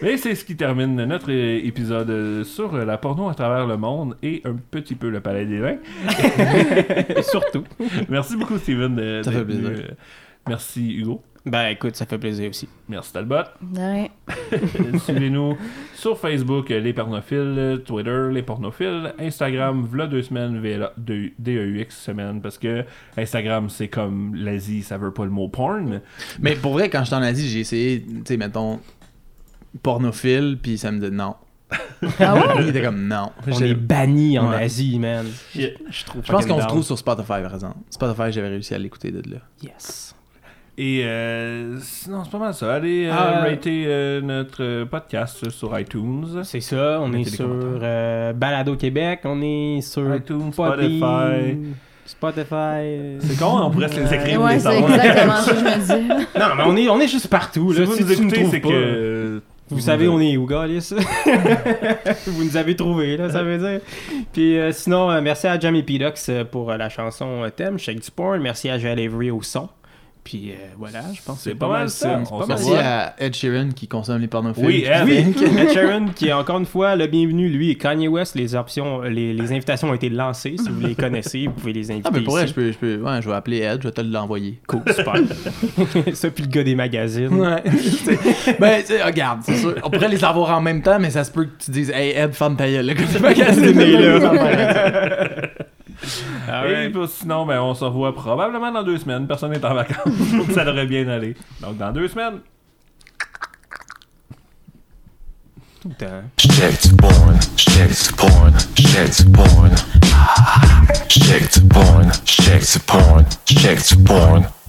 Mais c'est ce qui termine notre épisode euh, sur euh, la porno à travers le monde et un petit peu le palais des vins. Surtout. Merci beaucoup, Steven. de- Ça fait venu, plaisir. euh, Merci, Hugo. Ben écoute, ça fait plaisir aussi. Merci, Talbot. De rien. Suivez-nous sur Facebook, Les Pornophiles, Twitter, Les Pornophiles, Instagram, v'là deux semaines, VLA, deux- DEUX semaine, parce que Instagram, c'est comme l'Asie, ça veut pas le mot porn. Mais pour vrai, quand j'étais en Asie, j'ai essayé, tu sais, mettons, pornophile, puis ça me dit non. Ah ouais? Il était comme non. On J'ai- est banni en Ouais. Asie, man. Je trouve Je pense fucking qu'on se down. trouve sur Spotify, par exemple. Spotify, j'avais réussi à l'écouter de là. Yes. Et euh, sinon, c'est pas mal ça. Allez euh, Ah, rater euh, notre euh, podcast sur iTunes. C'est ça, on est des sur commentaires. euh, Balado Québec, on est sur iTunes, Podbean, Spotify. Spotify. euh, C'est con, on pourrait se les écrire, Ouais, les c'est exactement ce que je me dis. Non, mais on est, on est juste partout. Si Là. vous Si nous tu nous écoutez, trouves c'est pas, que... Vous savez, on est où, Galis? vous nous avez trouvé, là, ça veut dire. Puis euh, sinon, euh, merci à Jamie Pidox euh, pour la chanson thème, Shake du Porn. Merci à Joel Avery au son. Puis euh, voilà, je pense que C'est pas pas mal ça. ça. On Merci à Ed Sheeran qui consomme les pornophiles. Oui, Ed. Oui, Ed Sheeran qui est encore une fois le bienvenu. Lui et Kanye West, les options, les, les invitations ont été lancées. Si vous les connaissez, vous pouvez les inviter. Ah, mais pour vrai, je peux, je peux, ouais, je vais appeler Ed, je vais te l'envoyer. Cool, super. ça, puis le gars des magazines. Ouais. Ben, tu sais, regarde, c'est sûr. On pourrait les avoir en même temps, mais ça se peut que tu dises, hey, Ed, ferme ta gueule, le gars du magazine là. Ah Et puis sinon, ben, on se revoit probablement dans deux semaines. Personne n'est en vacances, donc ça devrait bien aller. Donc dans deux semaines. Shit shit shit. Shit shit shit.